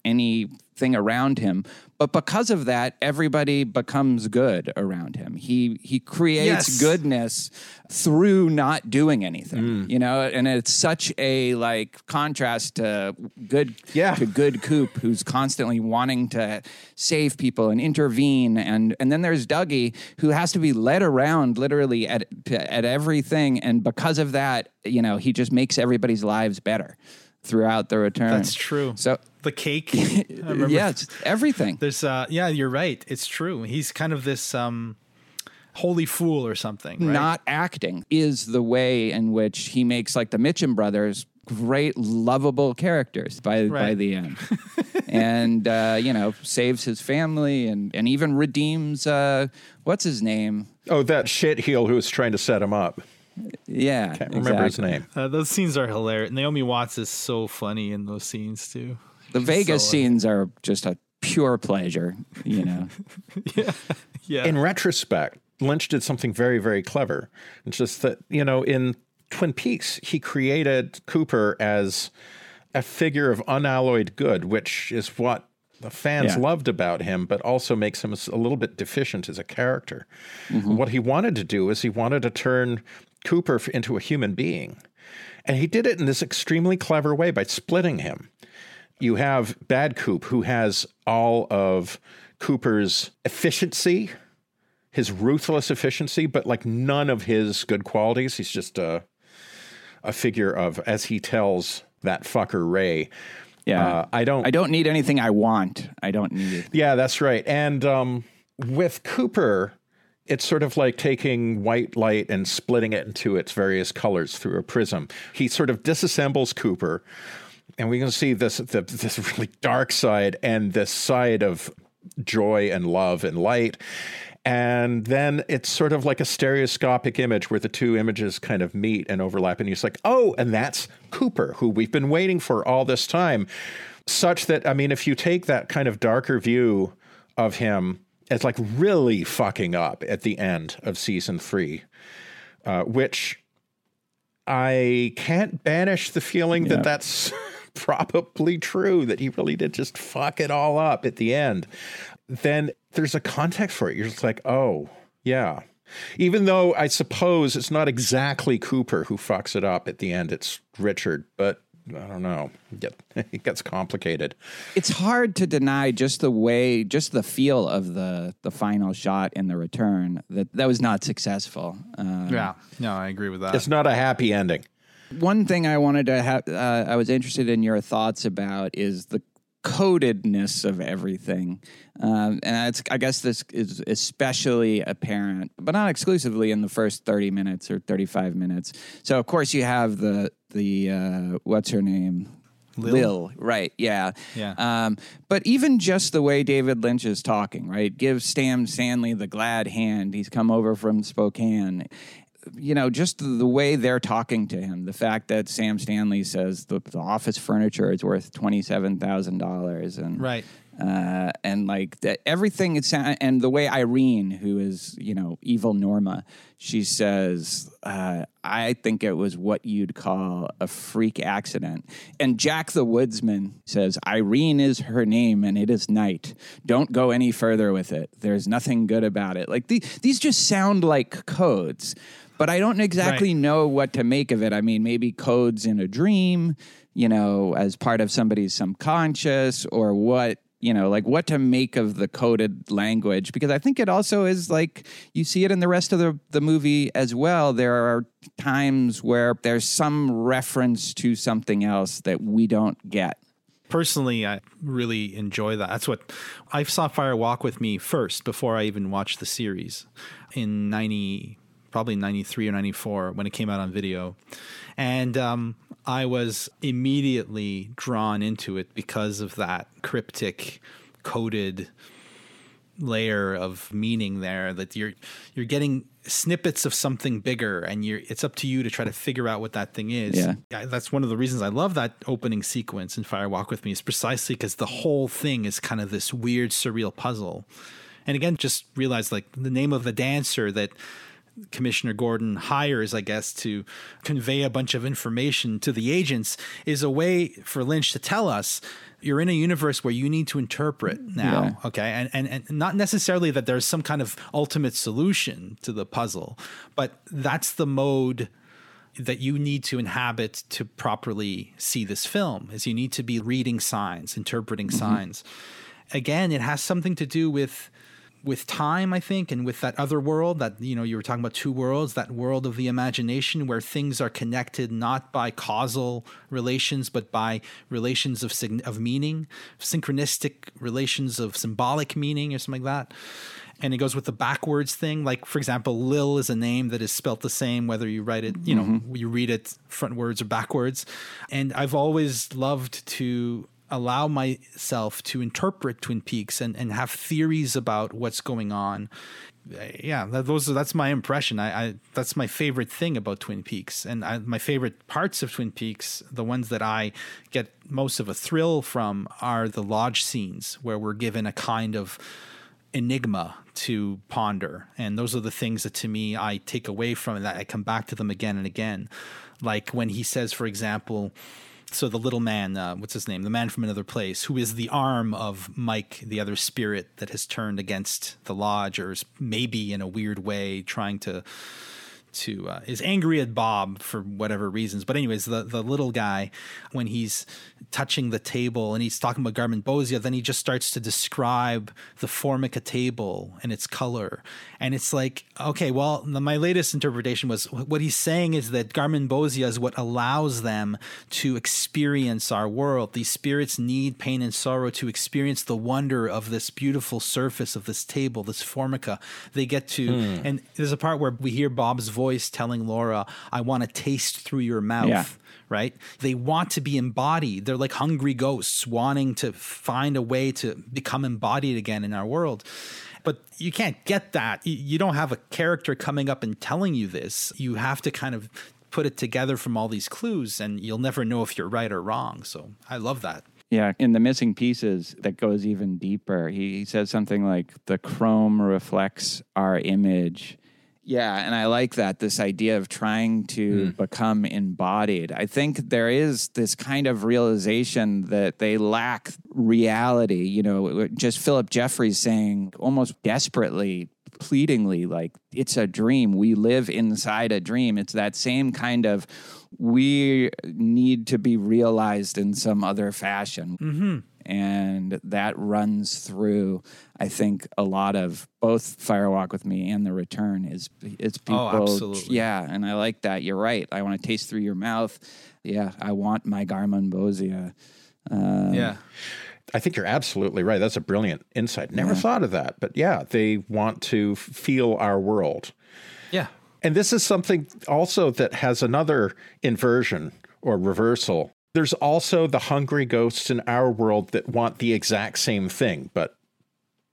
anything around him. But because of that, everybody becomes good around him. He he creates Yes. goodness through not doing anything. Mm. You know, and it's such a like contrast to good Yeah. to good Coop who's constantly wanting to save people and intervene and and then there's Dougie who has to be led around literally at at everything and because of that you know he just makes everybody's lives better throughout the return That's true. so The cake. I remember yeah everything There's uh yeah, you're right. It's true. He's kind of this um holy fool or something, right? not acting is the way in which he makes like the Mitchum brothers great lovable characters by by the end and uh, you know saves his family and and even redeems uh, what's his name Oh, that shit heel who was trying to set him up. Yeah Can't remember his name. Uh, those scenes are hilarious. Naomi Watts is so funny in those scenes too. the Vegas so- scenes are just a pure pleasure you know Yeah. yeah. In retrospect, Lynch did something very, very clever. It's just that, you know, in Twin Peaks, he created Cooper as a figure of unalloyed good, which is what the fans Yeah. loved about him, but also makes him a little bit deficient as a character. What he wanted to do is he wanted to turn Cooper into a human being. And he did it in this extremely clever way by splitting him. You have Bad Coop, who has all of Cooper's efficiency, his ruthless efficiency, but like none of his good qualities. He's just a a figure of, as he tells that fucker Ray. yeah Uh, I don't. I don't need anything I want I don't need it Yeah, that's right. And um, with Cooper, it's sort of like taking white light and splitting it into its various colors through a prism. He sort of disassembles Cooper, and we can see this the, this really dark side and this side of joy and love and light. And then it's sort of like a stereoscopic image where the two images kind of meet and overlap. And you're like, oh, and that's Cooper, who we've been waiting for all this time. Such that, I mean, if you take that kind of darker view of him, it's like really fucking up at the end of season three, uh, which I can't banish the feeling Yeah. that that's probably true, that he really did just fuck it all up at the end. Then there's a context for it. You're just like, oh, yeah. Even though I suppose it's not exactly Cooper who fucks it up at the end, it's Richard, but I don't know. It get- It gets complicated. it's hard to deny just the way, just the feel of the the final shot and the return that that was not successful. Uh, yeah. No, I agree with that. It's not a happy ending. One thing I wanted to have, uh, I was interested in your thoughts about is the codedness of everything, um, and it's, I guess this is especially apparent, but not exclusively in the first thirty minutes or thirty-five minutes. So of course you have the the uh, what's her name. Lil. right? Yeah, Yeah. Um, but even just the way David Lynch is talking, right? Give Stan Stanley the glad hand. He's come over from Spokane, you know, just the way they're talking to him, the fact that Sam Stanley says the, the office furniture is worth twenty seven thousand dollars, and Right. Uh, and like the, everything it's and the way Irene, who is you know evil Norma, she says, uh, "I think it was what you'd call a freak accident." And Jack the Woodsman says, "Irene is her name, and it is night. Don't go any further with it. There's nothing good about it." Like the, these just sound like codes, but I don't exactly Right. know what to make of it. I mean, maybe codes in a dream, you know, as part of somebody's subconscious, or what, you know, like what to make of the coded language. Because I think it also is like you see it in the rest of the, the movie as well. There are times where there's some reference to something else that we don't get. personally i really enjoy that that's what i saw fire walk with me first before i even watched the series in 90 probably 93 or 94 when it came out on video and um, i was immediately drawn into it because of that cryptic coded layer of meaning there that you're you're getting snippets of something bigger and you're it's up to you to try to figure out what that thing is Yeah. I- that's one of the reasons I love that opening sequence in Fire Walk with Me is precisely because the whole thing is kind of this weird surreal puzzle. And again, just realize like the name of the dancer that Commissioner Gordon hires, I guess, to convey a bunch of information to the agents is a way for Lynch to tell us you're in a universe where you need to interpret now. Yeah. Okay. And, and, and not necessarily that there's some kind of ultimate solution to the puzzle, but that's the mode that you need to inhabit to properly see this film is you need to be reading signs interpreting mm-hmm. signs again it has something to do with with time i think and with that other world that you know you were talking about two worlds that world of the imagination where things are connected not by causal relations but by relations of sign- of meaning synchronistic relations of symbolic meaning or something like that and it goes with the backwards thing. Like, for example, Lil is a name that is spelt the same whether you write it, you know, mm-hmm. you read it frontwards or backwards. And I've always loved to allow myself to interpret Twin Peaks and, and have theories about what's going on. Yeah, that, those that's my impression. I, I that's my favorite thing about Twin Peaks, and I, my favorite parts of Twin Peaks, the ones that I get most of a thrill from, are the lodge scenes where we're given a kind of enigma to ponder and those are the things that to me i take away from that i come back to them again and again like when he says for example so the little man uh, what's his name? The man from another place who is the arm of mike the other spirit that has turned against the lodge or is maybe in a weird way trying to to uh, is angry at Bob for whatever reasons. But anyways, the the little guy when he's touching the table and he's talking about garmonbozia, then he just starts to describe the Formica table and its color, and it's like okay, well, my latest interpretation was what he's saying is that garmonbozia is what allows them to experience our world. These spirits need pain and sorrow to experience the wonder of this beautiful surface of this table, this Formica. They get to, and there's a part where we hear Bob's voice telling Laura, I want to taste through your mouth. Yeah. Right? They want to be embodied. They're like hungry ghosts wanting to find a way to become embodied again in our world. But you can't get that. You- You don't have a character coming up and telling you this. You have to kind of put it together from all these clues, and you'll never know if you're right or wrong. So I love that. Yeah, in the missing pieces that goes even deeper. He, he says something like the chrome reflects our image. Yeah, and I like that this idea of trying to become embodied. I think there is this kind of realization that they lack reality. You know, just Philip Jeffries saying almost desperately, pleadingly, like, it's a dream. We live inside a dream. It's that same kind of we need to be realized in some other fashion. Mm-hmm. And that runs through, I think, a lot of both Fire Walk with Me and The Return is it's people. oh, absolutely. Yeah, and I like that. You're right. I want to taste through your mouth. Yeah, I want my garmonbozia. Uh, yeah. I think you're absolutely right. That's a brilliant insight. Never thought of that. But yeah, they want to feel our world. Yeah. And this is something also that has another inversion or reversal. There's also the hungry ghosts in our world that want the exact same thing, but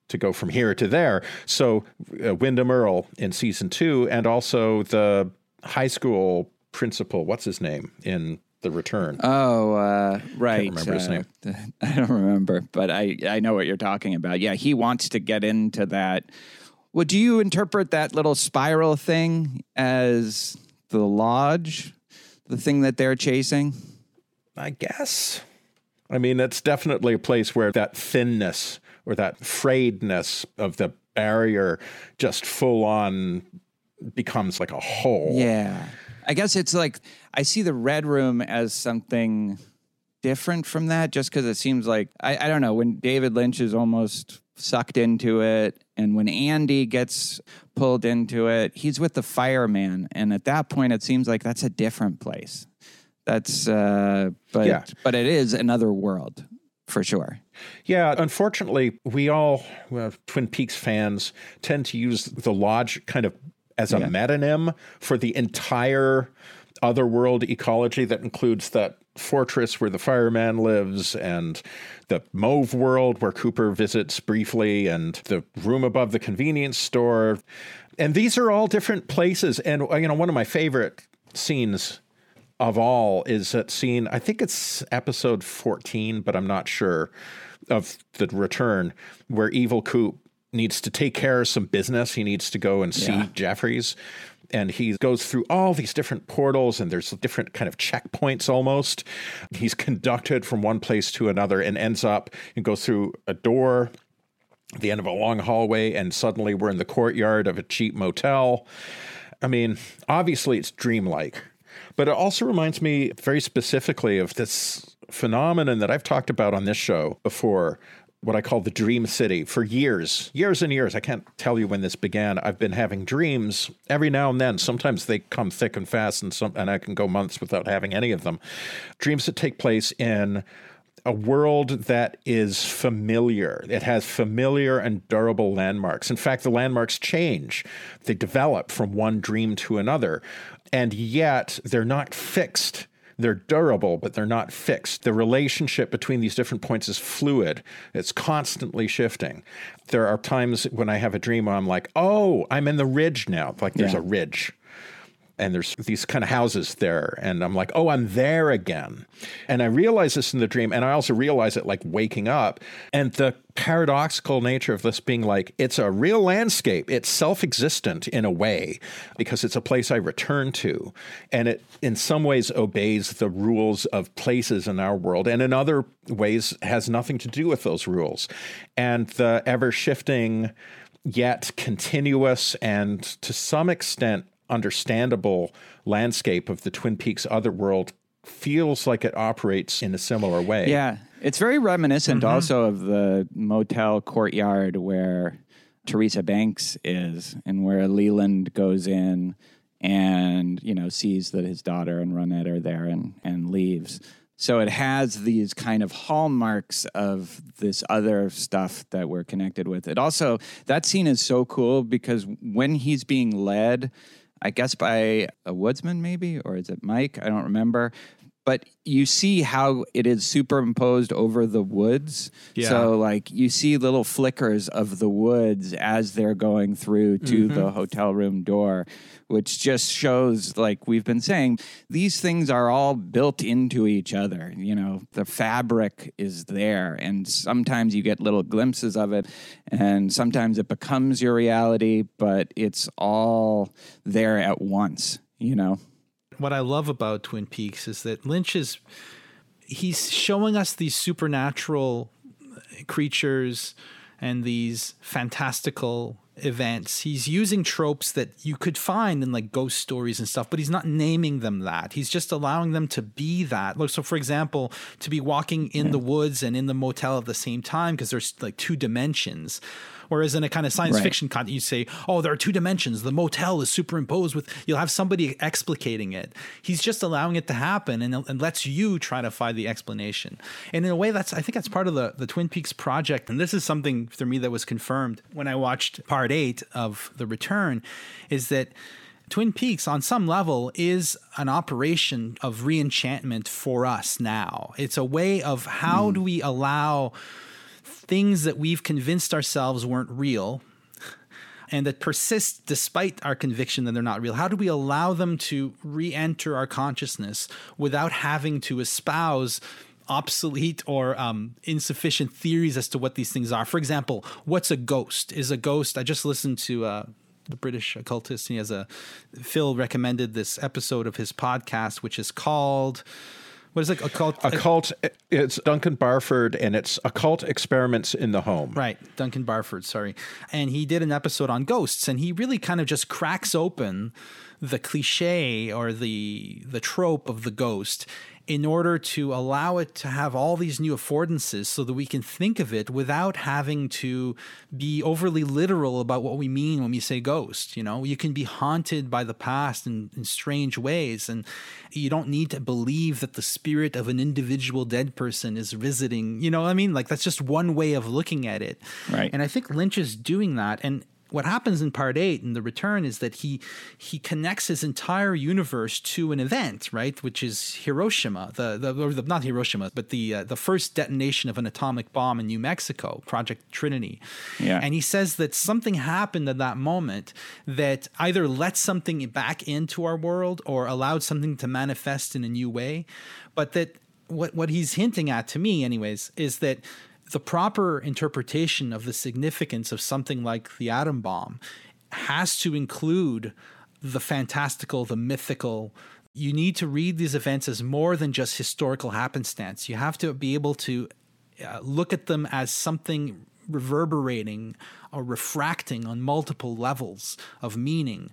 to go from here to there. So, uh, Windom Earle in season two, and also the high school principal, what's his name in the Return. Oh, uh, right. remember his name. Uh, I don't remember, but I, I know what you're talking about. Yeah, he wants to get into that. Would you interpret that little spiral thing as the lodge, the thing that they're chasing? I guess. I mean, it's definitely a place where that thinness or that frayedness of the barrier just full on becomes like a hole. Yeah. I guess it's like I see the red room as something different from that just because it seems like I, I don't know when David Lynch is almost sucked into it and when Andy gets pulled into it, he's with the fireman. And at that point it seems like that's a different place. That's uh but Yeah. but it is another world for sure. Yeah, unfortunately, we all, well, Twin Peaks fans, tend to use the lodge kind of as a Yeah. metonym for the entire otherworld ecology that includes that fortress where the fireman lives and the mauve world where Cooper visits briefly and the room above the convenience store. And these are all different places. And, you know, one of my favorite scenes of all is that scene. I think it's episode 14, but I'm not sure of the return where Evil Coop needs to take care of some business. He needs to go and see Yeah. Jeffries. And he goes through all these different portals, and there's different kind of checkpoints almost. He's conducted from one place to another and ends up and goes through a door the end of a long hallway, and suddenly we're in the courtyard of a cheap motel. I mean, obviously it's dreamlike, but it also reminds me very specifically of this phenomenon that I've talked about on this show before, what I call the dream city. For years, years and years, I can't tell you when this began. I've been having dreams every now and then. Sometimes they come thick and fast, and some, and I can go months without having any of them. Dreams that take place in a world that is familiar. It has familiar and durable landmarks. In fact, the landmarks change, they develop from one dream to another, and yet they're not fixed. They're durable, but they're not fixed. The relationship between these different points is fluid. It's constantly shifting. There are times when I have a dream where I'm like, oh, I'm in the ridge now. Like there's Yeah. a ridge and there's these kind of houses there and i'm like oh i'm there again. And i realize this in the dream and i also realize it like waking up. And the paradoxical nature of this being like it's a real landscape. It's self-existent in a way because it's a place i return to. And it in some ways obeys the rules of places in our world and in other ways has nothing to do with those rules. And the ever shifting yet continuous and to some extent understandable landscape of the Twin Peaks otherworld feels like it operates in a similar way. Yeah, it's very reminiscent mm-hmm. also of the motel courtyard where Teresa Banks is, and where Leland goes in and you know sees that his daughter and Ronette are there and and leaves. So it has these kind of hallmarks of this other stuff that we're connected with. It also that scene is so cool because when he's being led, I guess by a woodsman maybe or is it Mike? I don't remember. But you see how it is superimposed over the woods. Yeah. So like you see little flickers of the woods as they're going through to mm-hmm. the hotel room door, which just shows like we've been saying, these things are all built into each other. You know, the fabric is there and sometimes you get little glimpses of it and sometimes it becomes your reality, but it's all there at once, you know. What I love about Twin Peaks is that Lynch is he's showing us these supernatural creatures and these fantastical events. He's using tropes that you could find in like ghost stories and stuff, but he's not naming them that. He's just allowing them to be that. Look, so for example, to be walking in the woods and in the motel at the same time because there's like two dimensions. Whereas in a kind of science Right. fiction content, you say, "Oh, there are two dimensions. The motel is superimposed with." You'll have somebody explicating it. He's just allowing it to happen and, and lets you try to find the explanation. And in a way, that's I think that's part of the the Twin Peaks project. And this is something for me that was confirmed when I watched part eight of The Return, is that. Twin Peaks, on some level, is an operation of reenchantment for us now. It's a way of how hmm. do we allow things that we've convinced ourselves weren't real and that persist despite our conviction that they're not real? How do we allow them to re enter our consciousness without having to espouse obsolete or um, insufficient theories as to what these things are? For example, what's a ghost? Is a ghost, I just listened to. Uh, the British occultist. He has a Phil recommended this episode of his podcast, which is called what is it? Occult. Occult. It's Duncan Barford, and it's occult experiments in the home. Right, Duncan Barford. Sorry, and he did an episode on ghosts, and he really kind of just cracks open the cliche or the the trope of the ghost in order to allow it to have all these new affordances so that we can think of it without having to be overly literal about what we mean when we say ghost. You know, you can be haunted by the past in, in strange ways, and you don't need to believe that the spirit of an individual dead person is visiting. You know what I mean? Like, that's just one way of looking at it. Right. And I think Lynch is doing that. And what happens in part eight in the return is that he he connects his entire universe to an event, right? Which is Hiroshima, the the, or the not Hiroshima, but the uh, the first detonation of an atomic bomb in New Mexico, Project Trinity. Yeah. And he says that something happened at that moment that either let something back into our world or allowed something to manifest in a new way, but that what what he's hinting at to me anyways is that the proper interpretation of the significance of something like the atom bomb has to include the fantastical, the mythical. You need to read these events as more than just historical happenstance. You have to be able to uh, look at them as something reverberating or refracting on multiple levels of meaning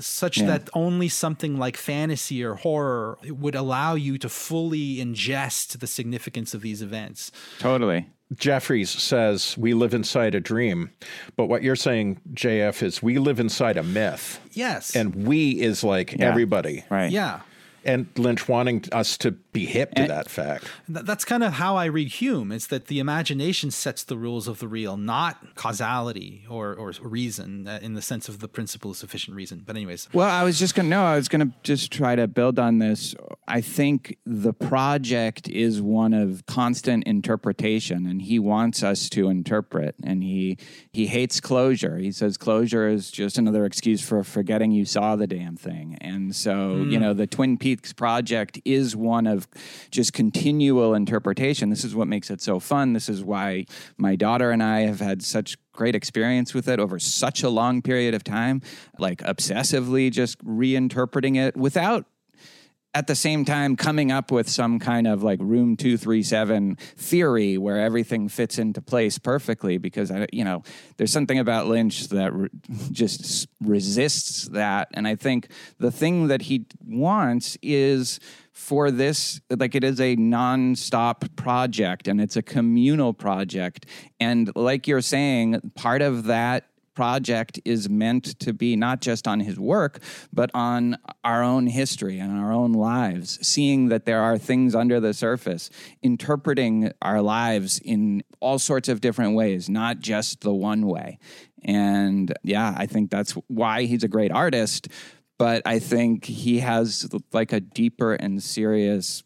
such yeah. that only something like fantasy or horror would allow you to fully ingest the significance of these events. Totally. Jeffries says we live inside a dream, but what you're saying, JF, is we live inside a myth. Yes. And we is like yeah. everybody. Right. Yeah and Lynch wanting us to be hip to and that fact. That's kind of how I read Hume. It's that the imagination sets the rules of the real, not causality or, or reason uh, in the sense of the principle of sufficient reason. But anyways, well, I was just gonna no, I was gonna just try to build on this. I think the project is one of constant interpretation, and he wants us to interpret. And he he hates closure. He says closure is just another excuse for forgetting you saw the damn thing. And so mm. you know the Twin Peaks Peaks project is one of just continual interpretation. This is what makes it so fun. This is why my daughter and I have had such great experience with it over such a long period of time, like obsessively just reinterpreting it without at the same time coming up with some kind of like room 237 theory where everything fits into place perfectly because I, you know there's something about lynch that re- just resists that and i think the thing that he wants is for this like it is a non-stop project and it's a communal project and like you're saying part of that project is meant to be not just on his work, but on our own history and our own lives, seeing that there are things under the surface, interpreting our lives in all sorts of different ways, not just the one way. And yeah, I think that's why he's a great artist. But I think he has like a deeper and serious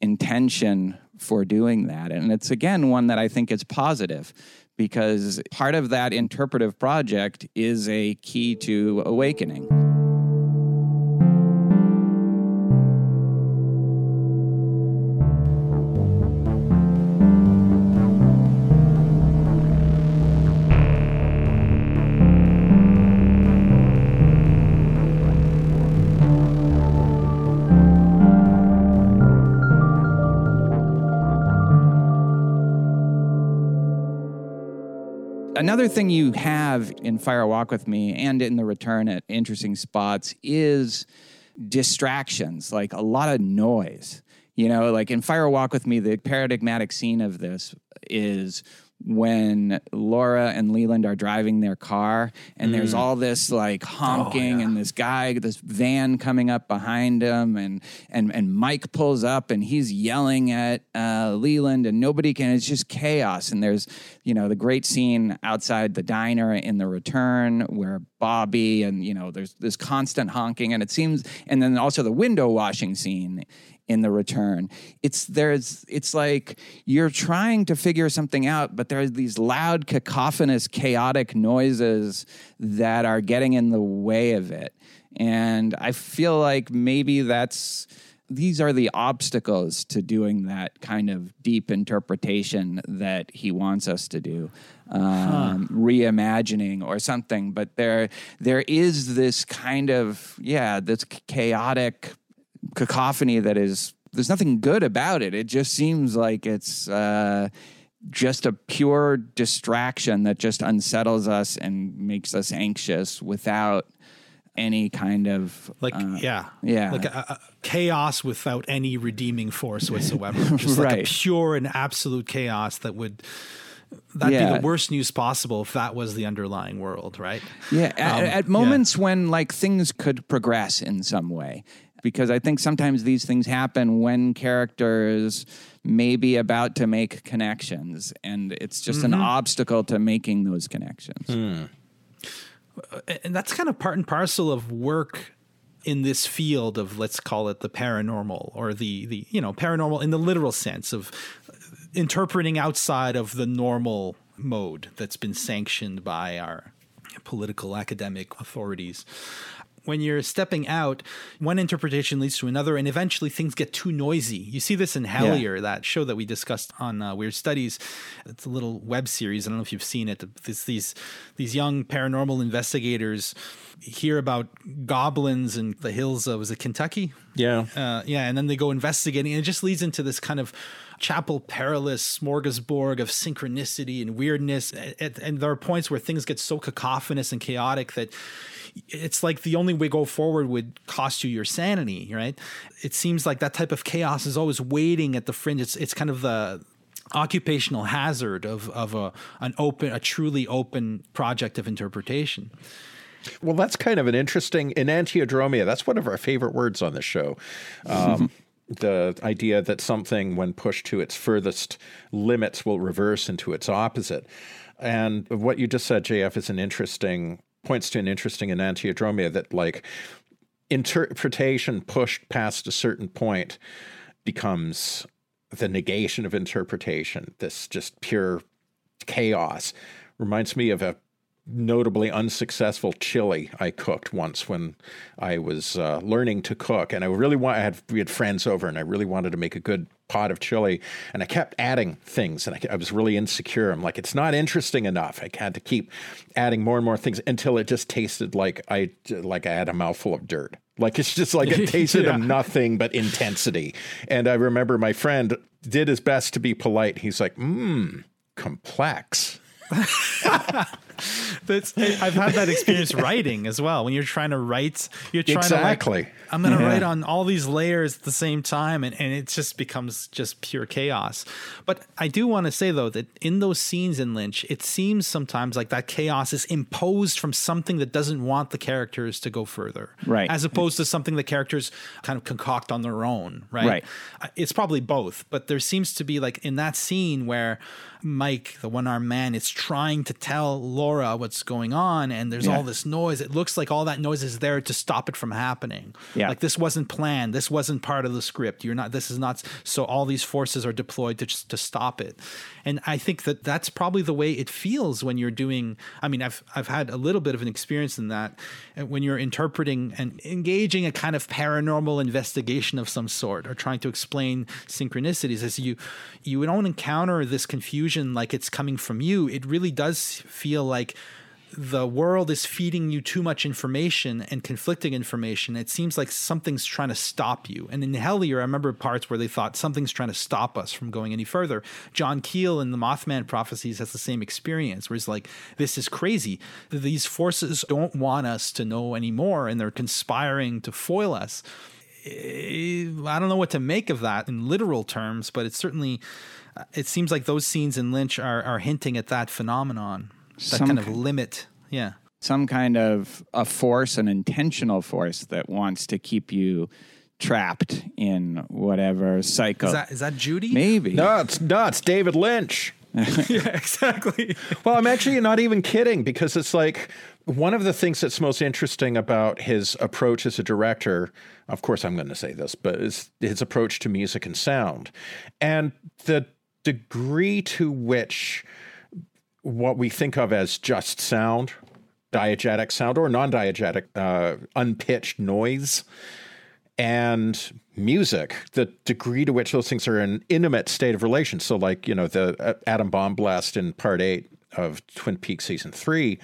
intention for doing that. And it's again one that I think is positive because part of that interpretive project is a key to awakening. Another thing you have in Fire Walk with Me and in the return at interesting spots is distractions, like a lot of noise. You know, like in Fire Walk with Me, the paradigmatic scene of this is when Laura and Leland are driving their car, and mm. there's all this like honking, oh, yeah. and this guy, this van coming up behind him, and and and Mike pulls up, and he's yelling at uh, Leland, and nobody can. It's just chaos. And there's you know the great scene outside the diner in the return where Bobby and you know there's this constant honking, and it seems, and then also the window washing scene in the return. It's there's it's like you're trying to figure something out, but there's these loud, cacophonous, chaotic noises that are getting in the way of it. And I feel like maybe that's these are the obstacles to doing that kind of deep interpretation that he wants us to do um, huh. reimagining or something but there there is this kind of yeah this chaotic cacophony that is there's nothing good about it it just seems like it's uh, just a pure distraction that just unsettles us and makes us anxious without any kind of like uh, yeah yeah like a, a, chaos without any redeeming force whatsoever just right. like a pure and absolute chaos that would that'd yeah. be the worst news possible if that was the underlying world right yeah at, um, at moments yeah. when like things could progress in some way because i think sometimes these things happen when characters may be about to make connections and it's just mm-hmm. an obstacle to making those connections. Hmm. And that's kind of part and parcel of work in this field of let's call it the paranormal or the the you know paranormal in the literal sense of interpreting outside of the normal mode that's been sanctioned by our political academic authorities when you're stepping out, one interpretation leads to another, and eventually things get too noisy. You see this in Hellier, yeah. that show that we discussed on uh, Weird Studies. It's a little web series. I don't know if you've seen it. It's these these young paranormal investigators hear about goblins in the hills of was it Kentucky? Yeah, uh, yeah, and then they go investigating, and it just leads into this kind of chapel perilous smorgasbord of synchronicity and weirdness. And there are points where things get so cacophonous and chaotic that it's like the only way go forward would cost you your sanity, right? It seems like that type of chaos is always waiting at the fringe. It's it's kind of the occupational hazard of of a an open a truly open project of interpretation. Well, that's kind of an interesting enantiodromia. That's one of our favorite words on the show. Um, the idea that something, when pushed to its furthest limits, will reverse into its opposite. And what you just said, JF, is an interesting points to an interesting enantiodromia that like interpretation pushed past a certain point becomes the negation of interpretation. This just pure chaos reminds me of a notably unsuccessful chili I cooked once when I was uh, learning to cook, and I really want. I had we had friends over, and I really wanted to make a good pot of chili, and I kept adding things, and I, I was really insecure. I'm like, it's not interesting enough. I had to keep adding more and more things until it just tasted like I like I had a mouthful of dirt. Like it's just like it tasted yeah. of nothing but intensity. And I remember my friend did his best to be polite. He's like, mmm, complex. That's I've had that experience writing as well. When you're trying to write, you're trying exactly. to like, I'm going to yeah. write on all these layers at the same time, and, and it just becomes just pure chaos. But I do want to say though that in those scenes in Lynch, it seems sometimes like that chaos is imposed from something that doesn't want the characters to go further, right? As opposed to something the characters kind of concoct on their own, right? Right. It's probably both, but there seems to be like in that scene where Mike, the one armed man, is trying to tell Laura what's going on, and there's yeah. all this noise. It looks like all that noise is there to stop it from happening. Yeah. Like this wasn't planned. This wasn't part of the script. You're not. This is not. So all these forces are deployed to just to stop it. And I think that that's probably the way it feels when you're doing. I mean, I've I've had a little bit of an experience in that when you're interpreting and engaging a kind of paranormal investigation of some sort, or trying to explain synchronicities. As you you don't encounter this confusion like it's coming from you, it really does feel like the world is feeding you too much information and conflicting information. It seems like something's trying to stop you. And in Hellier, I remember parts where they thought something's trying to stop us from going any further. John Keel in the Mothman prophecies has the same experience where he's like, this is crazy. These forces don't want us to know anymore and they're conspiring to foil us. Eh, I don't know what to make of that in literal terms, but it's certainly it seems like those scenes in Lynch are, are hinting at that phenomenon, that some kind of limit. Yeah. Some kind of a force, an intentional force that wants to keep you trapped in whatever cycle. Is that, is that Judy? Maybe. No, it's not. It's David Lynch. yeah, exactly. well, I'm actually not even kidding because it's like one of the things that's most interesting about his approach as a director. Of course, I'm going to say this, but is his approach to music and sound, and the degree to which what we think of as just sound, diegetic sound or non-diegetic, uh, unpitched noise, and music. The degree to which those things are in intimate state of relation. So, like you know, the uh, atom bomb blast in part eight of Twin Peaks season three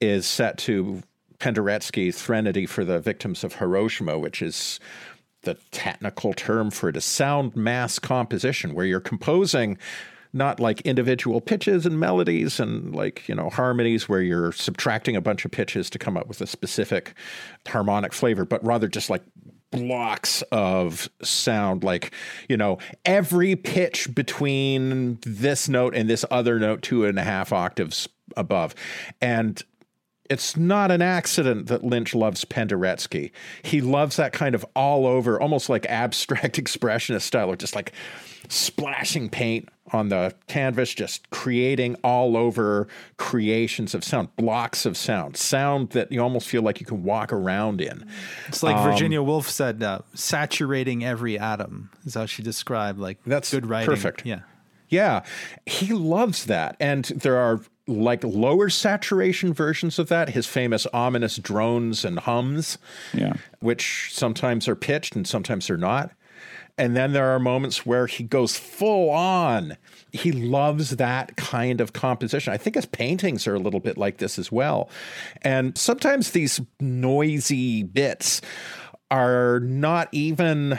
is set to Penderecki's Threnody for the Victims of Hiroshima, which is the technical term for it, a sound mass composition, where you're composing not like individual pitches and melodies and like, you know, harmonies where you're subtracting a bunch of pitches to come up with a specific harmonic flavor, but rather just like blocks of sound. Like you know every pitch between this note and this other note two and a half octaves above. And it's not an accident that Lynch loves Penderecki. He loves that kind of all over, almost like abstract expressionist style, or just like splashing paint on the canvas, just creating all over creations of sound, blocks of sound, sound that you almost feel like you can walk around in. It's like um, Virginia Woolf said, uh, saturating every atom is how she described like that's good writing. Perfect. Yeah. Yeah, he loves that. And there are like lower saturation versions of that, his famous ominous drones and hums, yeah. which sometimes are pitched and sometimes they're not. And then there are moments where he goes full on. He loves that kind of composition. I think his paintings are a little bit like this as well. And sometimes these noisy bits are not even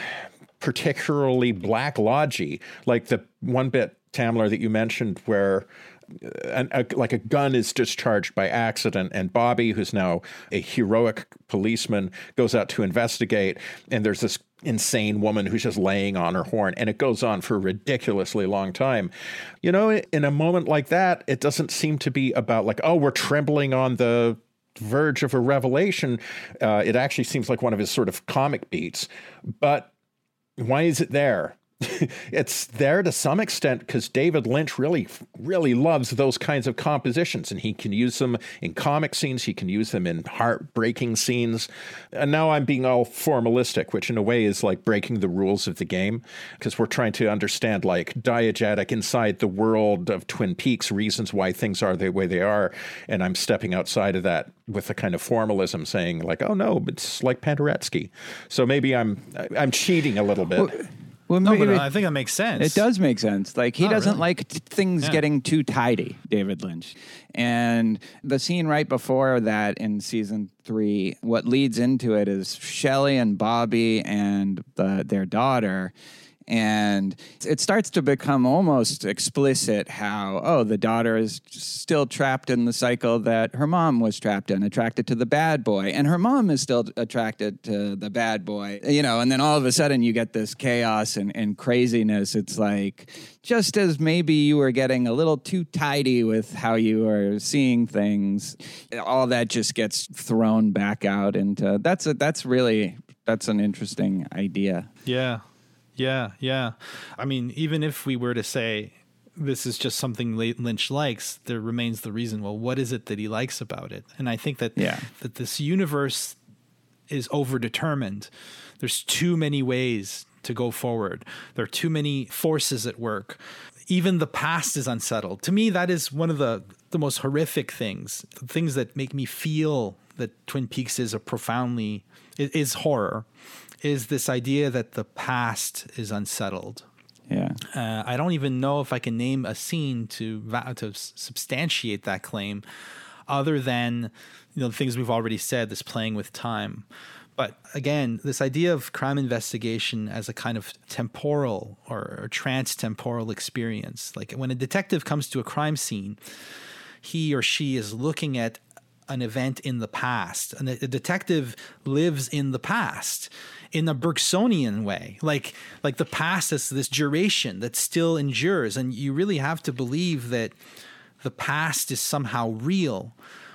particularly black lodgy. Like the one bit, Tamler, that you mentioned where an, a, like a gun is discharged by accident, and Bobby, who's now a heroic policeman, goes out to investigate, and there's this insane woman who's just laying on her horn, and it goes on for a ridiculously long time. You know, in a moment like that, it doesn't seem to be about like, oh, we're trembling on the verge of a revelation. Uh, it actually seems like one of his sort of comic beats, but why is it there? It's there to some extent because David Lynch really, really loves those kinds of compositions, and he can use them in comic scenes. He can use them in heartbreaking scenes. And now I'm being all formalistic, which in a way is like breaking the rules of the game because we're trying to understand like diegetic inside the world of Twin Peaks reasons why things are the way they are, and I'm stepping outside of that with a kind of formalism, saying like, "Oh no, it's like Penderecki." So maybe I'm I'm cheating a little bit. Well, well, no, but I think that makes sense. It does make sense. Like he oh, doesn't really? like t- things yeah. getting too tidy, David Lynch. And the scene right before that in season three, what leads into it is Shelley and Bobby and the, their daughter and it starts to become almost explicit how, oh, the daughter is still trapped in the cycle that her mom was trapped in, attracted to the bad boy. And her mom is still attracted to the bad boy, you know, and then all of a sudden you get this chaos and, and craziness. It's like, just as maybe you were getting a little too tidy with how you are seeing things, all that just gets thrown back out into that's a, that's really that's an interesting idea. Yeah. Yeah, yeah. I mean, even if we were to say this is just something Lynch likes, there remains the reason. Well, what is it that he likes about it? And I think that yeah. that this universe is overdetermined. There's too many ways to go forward. There are too many forces at work. Even the past is unsettled. To me, that is one of the the most horrific things. The things that make me feel that Twin Peaks is a profoundly is horror is this idea that the past is unsettled. Yeah. Uh, I don't even know if I can name a scene to to substantiate that claim, other than you know the things we've already said. This playing with time, but again, this idea of crime investigation as a kind of temporal or, or trans-temporal experience. Like when a detective comes to a crime scene, he or she is looking at an event in the past, and a detective lives in the past in a Bergsonian way, like like the past is this duration that still endures, and you really have to believe that the past is somehow real.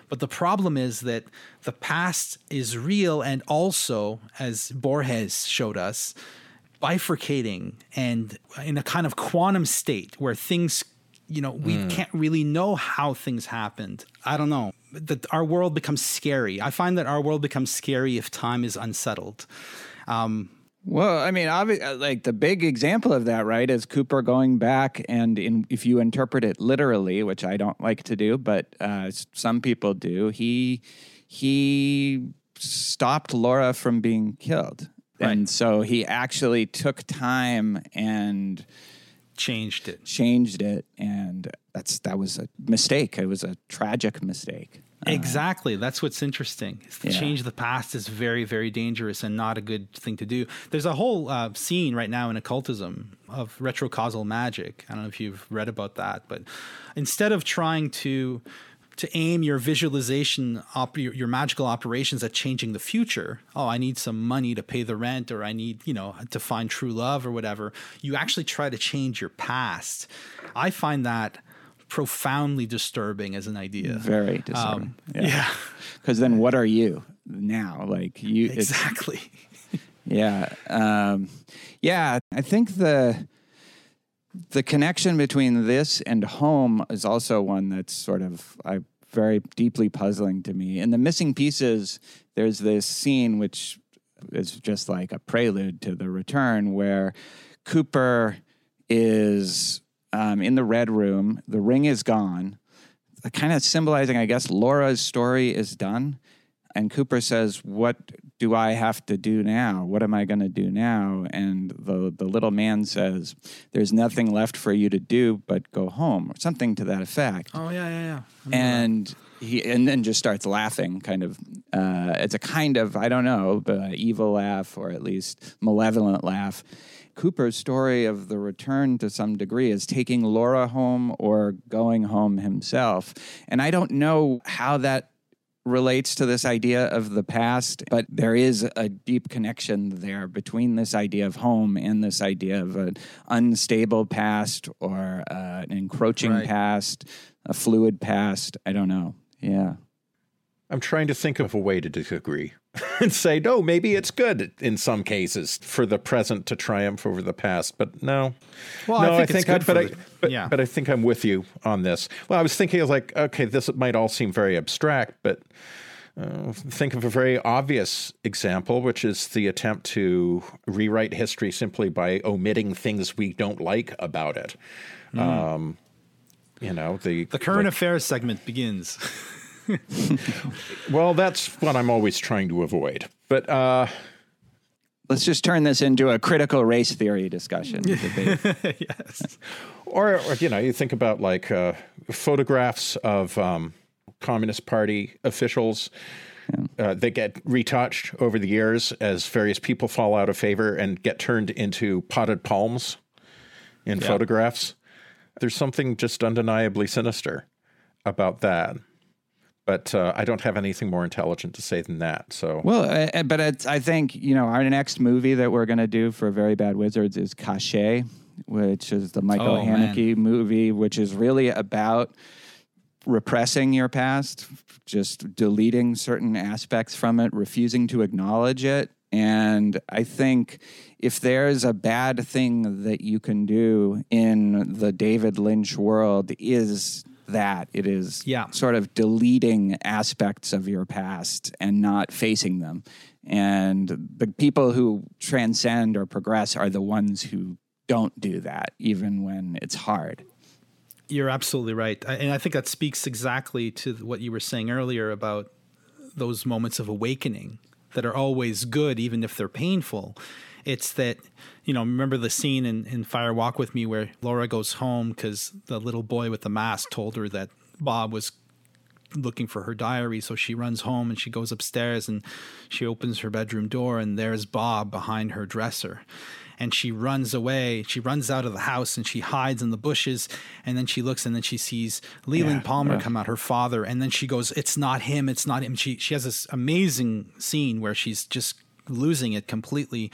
But the problem is that the past is real and also, as Borges showed us, bifurcating and in a kind of quantum state where things, you know, we mm. can't really know how things happened. I don't know. That our world becomes scary. I find that our world becomes scary if time is unsettled. Um, Well, I mean, obvi- like the big example of that, right, is Cooper going back and in, if you interpret it literally, which I don't like to do, but uh, some people do, he he stopped Laura from being killed, and so he actually took time and Changed it. changed it, and that's that was a mistake. It was a tragic mistake. Exactly. That's what's interesting. Yeah. Change the past is very, very dangerous and not a good thing to do. There's a whole uh, scene right now in occultism of retrocausal magic. I don't know if you've read about that, but instead of trying to to aim your visualization op- your, your magical operations at changing the future oh i need some money to pay the rent or i need you know to find true love or whatever you actually try to change your past i find that profoundly disturbing as an idea Very disturbing. Um, yeah. Because then, what are you now? Like you, exactly Yeah. Um, yeah. I think the the connection between this and home is also one that's sort of I very deeply puzzling to me. In the missing pieces, there's this scene which is just like a prelude to the return where Cooper is um, in the red room. The ring is gone, kind of symbolizing, I guess, Laura's story is done. And Cooper says, "What do I have to do now? What am I going to do now?" And the the little man says, "There's nothing left for you to do but go home," or something to that effect oh yeah yeah yeah and he and then just starts laughing kind of uh, it's a kind of i don't know but evil laugh or at least malevolent laugh cooper's story of the return to some degree is taking laura home or going home himself and i don't know how that relates to this idea of the past, but there is a deep connection there between this idea of home and this idea of an unstable past or uh, an encroaching Right. past, a fluid past. I don't know. Yeah. I'm trying to think of a way to disagree and say, no, maybe it's good in some cases for the present to triumph over the past. But no. Well, no, I think it's good but, for I, the- but, yeah. but I think I'm with you on this. Well, I was thinking, I was like, okay, this might all seem very abstract, but uh, think of a very obvious example, which is the attempt to rewrite history simply by omitting things we don't like about it. Um, you know, the the current like- affairs segment begins Well, that's what I'm always trying to avoid. But uh, Let's just turn this into a critical race theory discussion. yes or, or you know, you think about like uh, photographs of um, Communist Party officials. Uh, they get retouched over the years as various people fall out of favor and get turned into potted palms in photographs. There's something just undeniably sinister about that. But uh, I don't have anything more intelligent to say than that. So Well, uh, but it's, I think you know our next movie that we're going to do for Very Bad Wizards is Caché, which is the Michael Oh, man. Haneke movie, which is really about repressing your past, just deleting certain aspects from it, refusing to acknowledge it. And I think if there's a bad thing that you can do in the David Lynch world, is that it is Yeah. sort of deleting aspects of your past and not facing them. And the people who transcend or progress are the ones who don't do that, even when it's hard. You're absolutely right. And I think that speaks exactly to what you were saying earlier about those moments of awakening that are always good, even if they're painful. It's that, you know, remember the scene in, in Fire Walk with Me where Laura goes home because the little boy with the mask told her that Bob was looking for her diary. So she runs home and she goes upstairs and she opens her bedroom door and there's Bob behind her dresser. And she runs away. She runs out of the house and she hides in the bushes. And then she looks and then she sees Leland Palmer come out, her father. And then she goes, It's not him. It's not him. She, she has this amazing scene where she's just losing it completely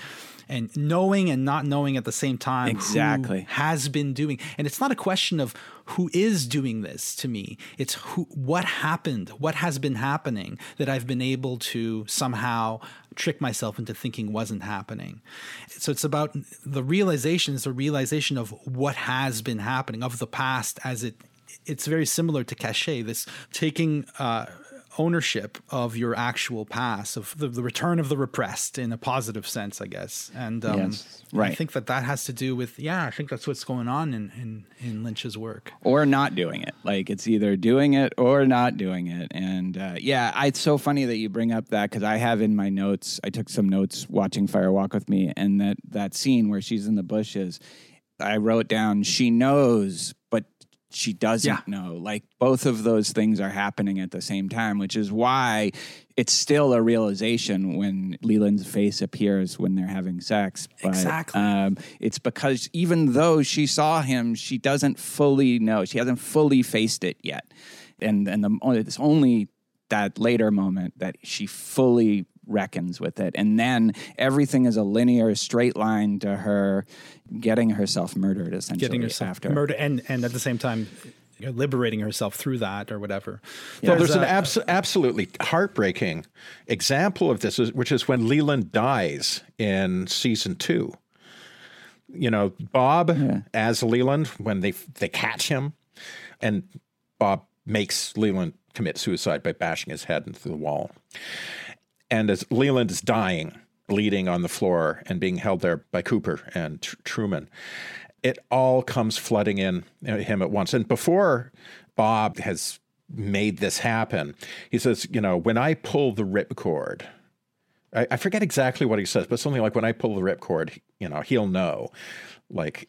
and knowing and not knowing at the same time who Exactly. has been doing. And it's not a question of who is doing this to me. It's who what happened what has been happening that i've been able to somehow trick myself into thinking wasn't happening. So it's about the realization is the realization of what has been happening of the past as it it's very similar to caché this taking uh ownership of your actual past, of the, the, return of the repressed in a positive sense, I guess. And um, yes, right. I think that that has to do with, yeah, I think that's what's going on in, in, in Lynch's work. Or not doing it. Like it's either doing it or not doing it. And uh, yeah, I, it's so funny that you bring up that because I have in my notes, I took some notes watching Fire Walk with Me, and that, that scene where she's in the bushes. I wrote down, she knows, she doesn't yeah. know. Like both of those things are happening at the same time, which is why it's still a realization when Leland's face appears when they're having sex. But, exactly. Um, it's because even though she saw him, she doesn't fully know. She hasn't fully faced it yet. And and the, it's only that later moment that she fully reckons with it. And then everything is a linear straight line to her getting herself murdered essentially getting herself after murder and and at the same time liberating herself through that or whatever. Yeah. Well, there's, an abs- absolutely heartbreaking example of this, which is when Leland dies in season two. You know, Bob yeah. as Leland when they they catch him, and Bob makes Leland commit suicide by bashing his head into the wall. And as Leland is dying, bleeding on the floor and being held there by Cooper and Tr- Truman, it all comes flooding in uh, him at once. And before Bob has made this happen, he says, you know, when I pull the ripcord, I, I forget exactly what he says, but something like when I pull the ripcord, you know, he'll know. Like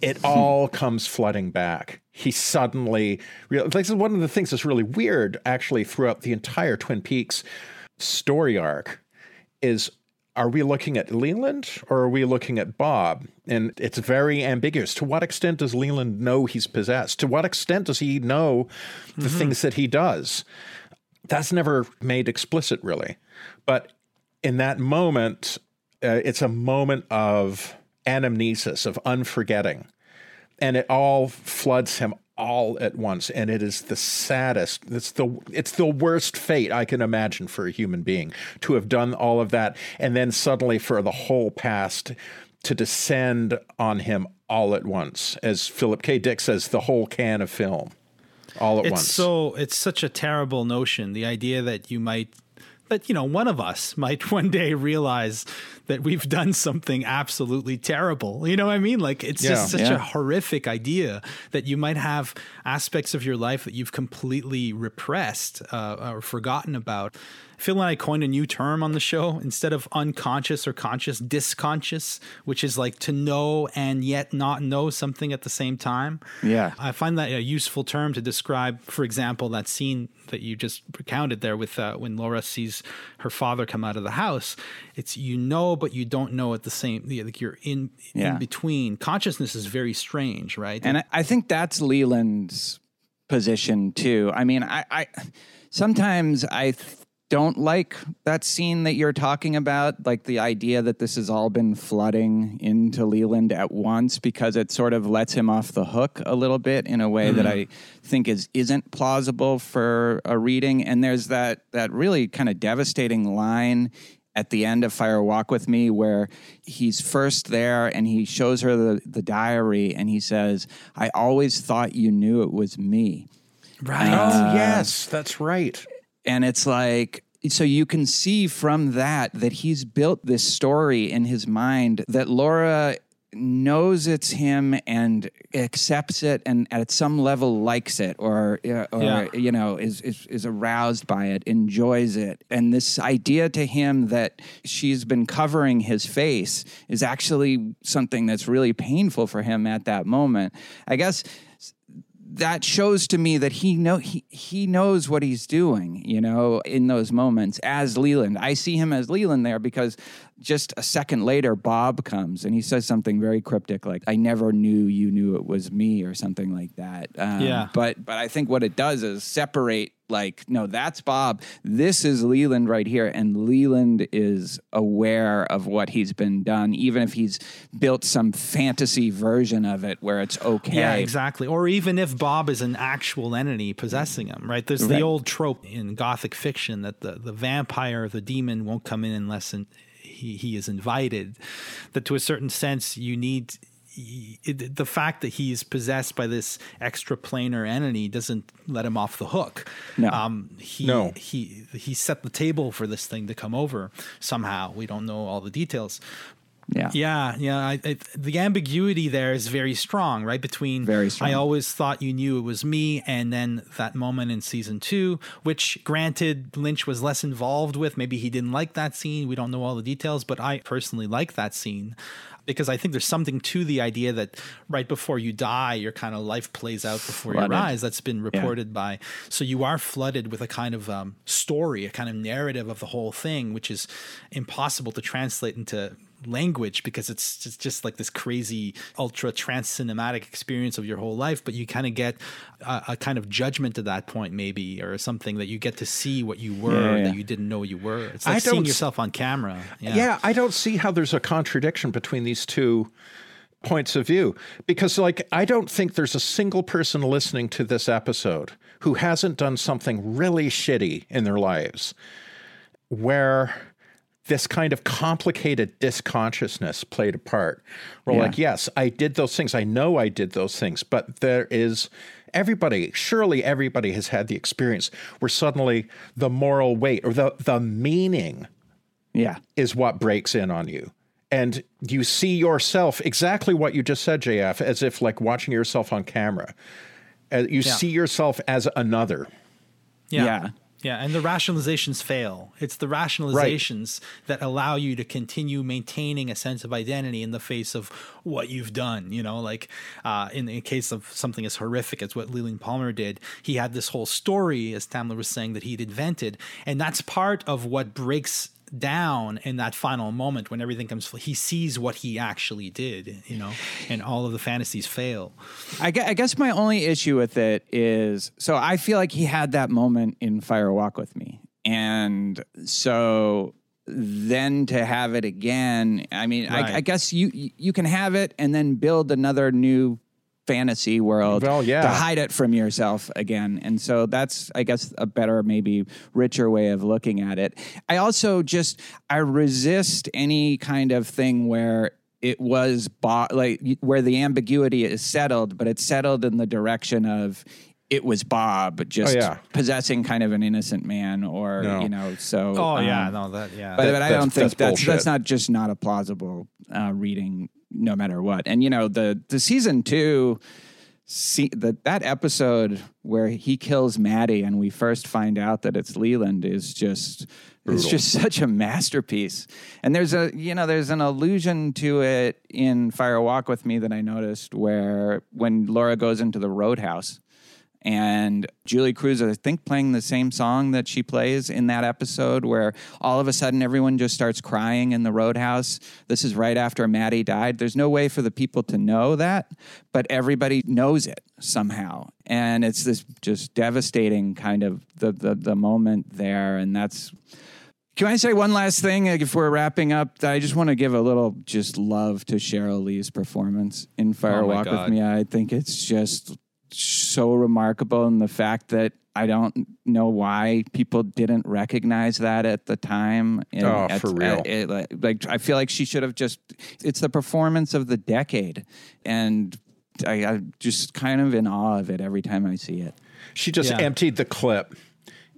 it all comes flooding back. He suddenly, this is one of the things that's really weird actually throughout the entire Twin Peaks story arc is are we looking at Leland or are we looking at Bob? And it's very ambiguous. To what extent does Leland know he's possessed? To what extent does he know the mm-hmm. things that he does? That's never made explicit, really. But in that moment, uh, it's a moment of anamnesis, of unforgetting. And it all floods him all at once and it is the saddest it's the it's the worst fate i can imagine for a human being to have done all of that and then suddenly for the whole past to descend on him all at once as philip k. Dick says the whole can of film all at it's once. so it's such a terrible notion the idea that you might that you know one of us might one day realize that we've done something absolutely terrible. You know what I mean? Like it's yeah, just such yeah. a horrific idea that you might have aspects of your life that you've completely repressed uh, or forgotten about. Phil and I coined a new term on the show instead of unconscious or conscious, disconscious, which is like to know and yet not know something at the same time. Yeah. I find that a useful term to describe, for example, that scene that you just recounted there with uh, when Laura sees her father come out of the house. It's you know, but you don't know at the same. Like you're in yeah. in between. Consciousness is very strange, right? And I, think that's Leland's position too. I mean, I, I sometimes I. Th- don't like that scene that you're talking about, like the idea that this has all been flooding into Leland at once, because it sort of lets him off the hook a little bit in a way mm-hmm. that I think is isn't plausible for a reading. And there's that that really kind of devastating line at the end of Fire Walk with Me where he's first there and he shows her the, the diary and he says, I always thought you knew it was me. Right. Uh, oh, yes, that's right. And it's like, so you can see from that that he's built this story in his mind that Laura knows it's him and accepts it and at some level likes it or uh, or yeah. you know is, is is aroused by it enjoys it and this idea to him that she's been covering his face is actually something that's really painful for him at that moment i guess that shows to me that he know he he knows what he's doing, you know, in those moments as Leland. I see him as Leland there because just a second later Bob comes and he says something very cryptic like I never knew you knew it was me or something like that. Um, yeah. But but I think what it does is separate like no that's bob. This is leland right here and leland is aware of what he's been done even if he's built some fantasy version of it where it's okay. Yeah exactly. Or even if bob is an actual entity possessing him right? There's right. the old trope in gothic fiction that the, the vampire the demon won't come in unless in, he, he is invited that to a certain sense you need it, the fact that he's possessed by this extraplanar entity doesn't let him off the hook. No. Um, he, No. he he set the table for this thing to come over somehow. We don't know all the details. Yeah. Yeah, yeah. I, I, the ambiguity there is very strong, right? Between Very strong. I always thought you knew it was me, and then that moment in season two, which granted Lynch was less involved with. Maybe he didn't like that scene. We don't know all the details, but I personally like that scene because I think there's something to the idea that right before you die, your kind of life plays out before Flooded. your eyes. That's been reported by. So you are flooded with a kind of um, story, a kind of narrative of the whole thing, which is impossible to translate into language because it's just, just like this crazy ultra trans cinematic experience of your whole life but you kind of get a, a kind of judgment at that point maybe or something that you get to see what you were Yeah, yeah. that you didn't know you were it's like seeing yourself on camera Yeah. I don't see how there's a contradiction between these two points of view because like I don't think there's a single person listening to this episode who hasn't done something really shitty in their lives where this kind of complicated disconsciousness played a part. We're Yeah. like, yes, I did those things. I know I did those things, but there is everybody, surely everybody has had the experience where suddenly the moral weight or the the meaning Yeah. is what breaks in on you. And you see yourself exactly what you just said, JF, as if like watching yourself on camera. Uh, you see yourself as another. yeah Yeah. Yeah and the rationalizations fail. It's the rationalizations that allow you to continue maintaining a sense of identity in the face of what you've done you know? Like uh, in the case of something as horrific as what leland palmer did he had this whole story as tamler was saying that he'd invented and that's part of what breaks down in that final moment when everything comes he sees what he actually did you know and all of the fantasies fail I guess my only issue with it is so I feel like he had that moment in Fire Walk with Me. And so then to have it again, I mean, Right. I, I guess you you can have it and then build another new fantasy world Well, yeah. to hide it from yourself again. And so that's I guess a better maybe richer way of looking at it. I also just I resist any kind of thing where it was bo- like where the ambiguity is settled, but it's settled in the direction of it was Bob just Oh, yeah. possessing kind of an innocent man, or No. you know. So, oh yeah um, no that yeah but, That- but I don't think that's that's that's, not just not a plausible uh, reading, no matter what. And you know, the the season two, see that that episode where he kills Maddy, and we first find out that it's Leland is just. It's just such a masterpiece, and there's a you know there's an allusion to it in Fire Walk with Me that I noticed where when Laura goes into the roadhouse, and Julee Cruise, I think, playing the same song that she plays in that episode, where all of a sudden everyone just starts crying in the roadhouse. This is right after Maddy died. There's no way for the people to know that, but everybody knows it somehow, and it's this just devastating kind of the the, the moment there, and that's. Can I say one last thing if we're wrapping up? I just want to give a little just love to Cheryl Lee's performance in Fire Oh Walk with Me. I think it's just so remarkable and the fact that I don't know why people didn't recognize that at the time. And Oh, at- for real. at- it- like, like, I feel like she should have just. It's the performance of the decade, and I, I'm just kind of in awe of it every time I see it. She just Yeah. emptied the clip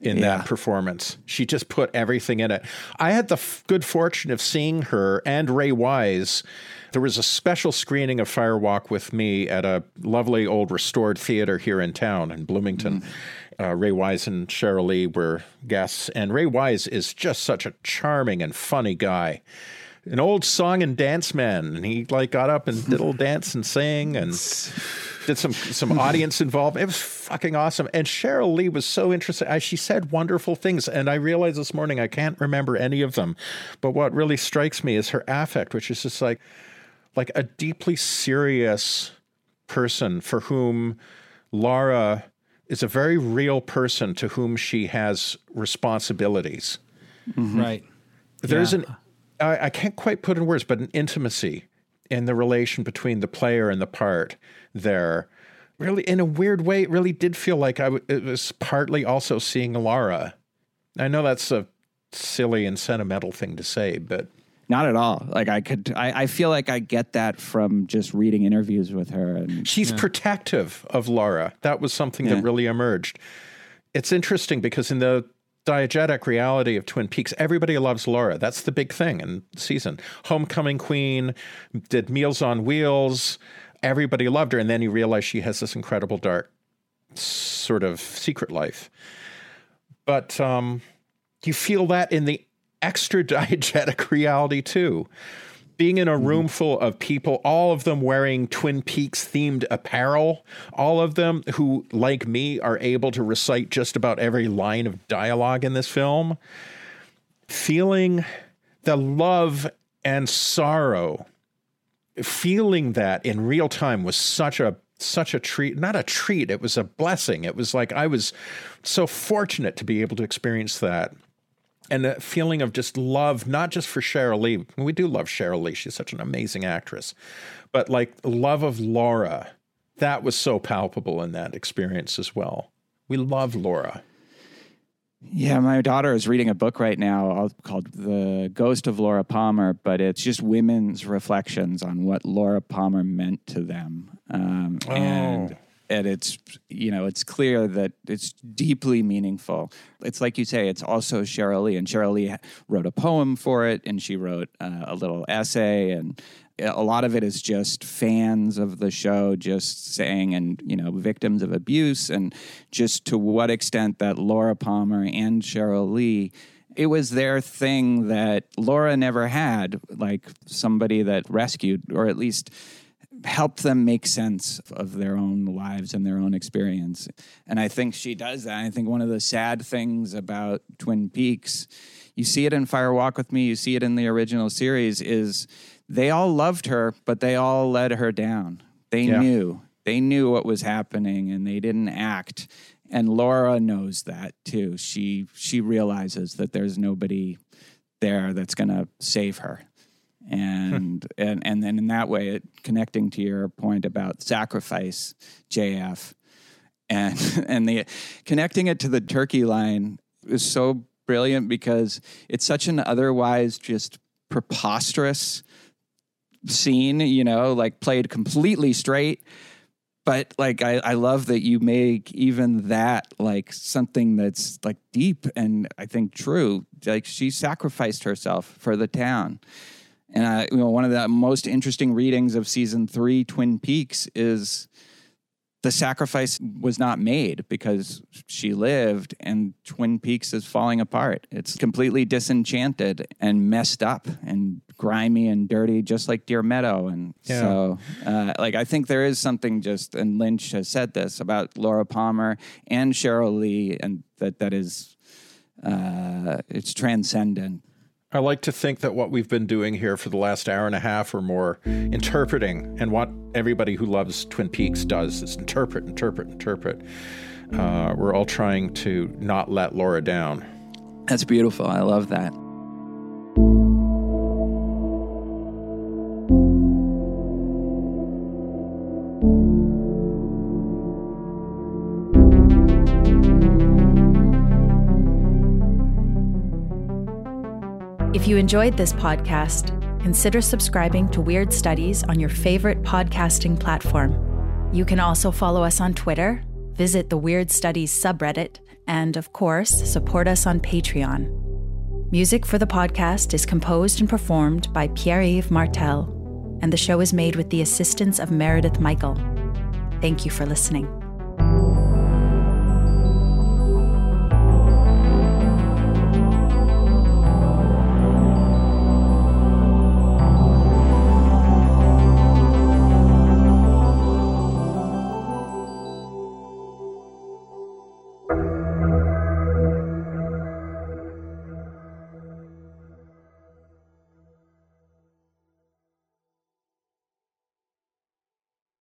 in Yeah. that performance. She just put everything in it. I had the f- good fortune of seeing her and Ray Wise. There was a special screening of Fire Walk with Me at a lovely old restored theater here in town in Bloomington. Uh, Ray Wise and Cheryl Lee were guests, and Ray Wise is just such a charming and funny guy. An old song and dance man, and he like got up and did a little dance and sang and did some some audience involvement. It was fucking awesome. And Cheryl Lee was so interesting. I, she said wonderful things, and I realized this morning I can't remember any of them. But what really strikes me is her affect, which is just like like a deeply serious person for whom Laura is a very real person to whom she has responsibilities. Mm-hmm. right There's Yeah. an I, I can't quite put in words, but an intimacy in the relation between the player and the part there. Really, in a weird way, it really did feel like I w- it was partly also seeing Laura. I know that's a silly and sentimental thing to say, but Not at all. Like I could, I, I feel like I get that from just reading interviews with her. And She's protective of Laura. That was something Yeah. that really emerged. It's interesting because in the diegetic reality of Twin Peaks, everybody loves Laura. That's the big thing in season. Homecoming Queen did Meals on Wheels. Everybody loved her. And then you realize she has this incredible dark sort of secret life. But um, you feel that in the extra diegetic reality too. Being in a mm-hmm. room full of people, all of them wearing Twin Peaks themed apparel, all of them who, like me, are able to recite just about every line of dialogue in this film, feeling the love and sorrow feeling that in real time was such a such a treat not a treat it was a blessing. It was like i was so fortunate to be able to experience that and a feeling of just love not just for cheryl lee. We do love cheryl lee. She's such an amazing actress. But like love of laura that was so palpable in that experience as well. We love laura. Yeah, my daughter is reading a book right now uh, called The Ghost of Laura Palmer, but it's just women's reflections on what Laura Palmer meant to them. Um, And and it's you know it's clear that it's deeply meaningful. It's like you say, it's also Cheryl Lee, and Cheryl Lee wrote a poem for it, and she wrote uh, a little essay, and a lot of it is just fans of the show just saying and you know victims of abuse and just to what extent that Laura Palmer and Cheryl Lee it was their thing that Laura never had like somebody that rescued or at least helped them make sense of their own lives and their own experience and I think she does that I think one of the sad things about Twin Peaks you see it in Fire Walk with Me you see it in the original series is they all loved her, but they all let her down. They Yeah. knew. They knew what was happening and they didn't act. And Laura knows that too. She she realizes that there's nobody there that's going to save her. And and and then in that way it connecting to your point about sacrifice, JF and and the connecting it to the turkey line is so brilliant because it's such an otherwise just preposterous scene, you know, like played completely straight. But like I, I love that you make even that like something that's like deep and I think true. Like she sacrificed herself for the town. And I, you know, one of the most interesting readings of season three, Twin Peaks, is the sacrifice was not made because she lived and Twin Peaks is falling apart. It's completely disenchanted and messed up and grimy and dirty, just like Deer Meadow. And Yeah. so, uh, like, I think there is something just, and Lynch has said this about Laura Palmer and Sheryl Lee, and that that is, uh, it's transcendent. I like to think that what we've been doing here for the last hour and a half or more, interpreting, and what everybody who loves Twin Peaks does is interpret, interpret, interpret. Uh, we're all trying to not let Laura down. That's beautiful. I love that. You enjoyed this podcast, consider subscribing to Weird Studies on your favorite podcasting platform. You can also follow us on Twitter, visit the Weird Studies subreddit, and of course, support us on Patreon. Music for the podcast is composed and performed by Pierre Yves Martel, and the show is made with the assistance of Meredith Michael. Thank you for listening.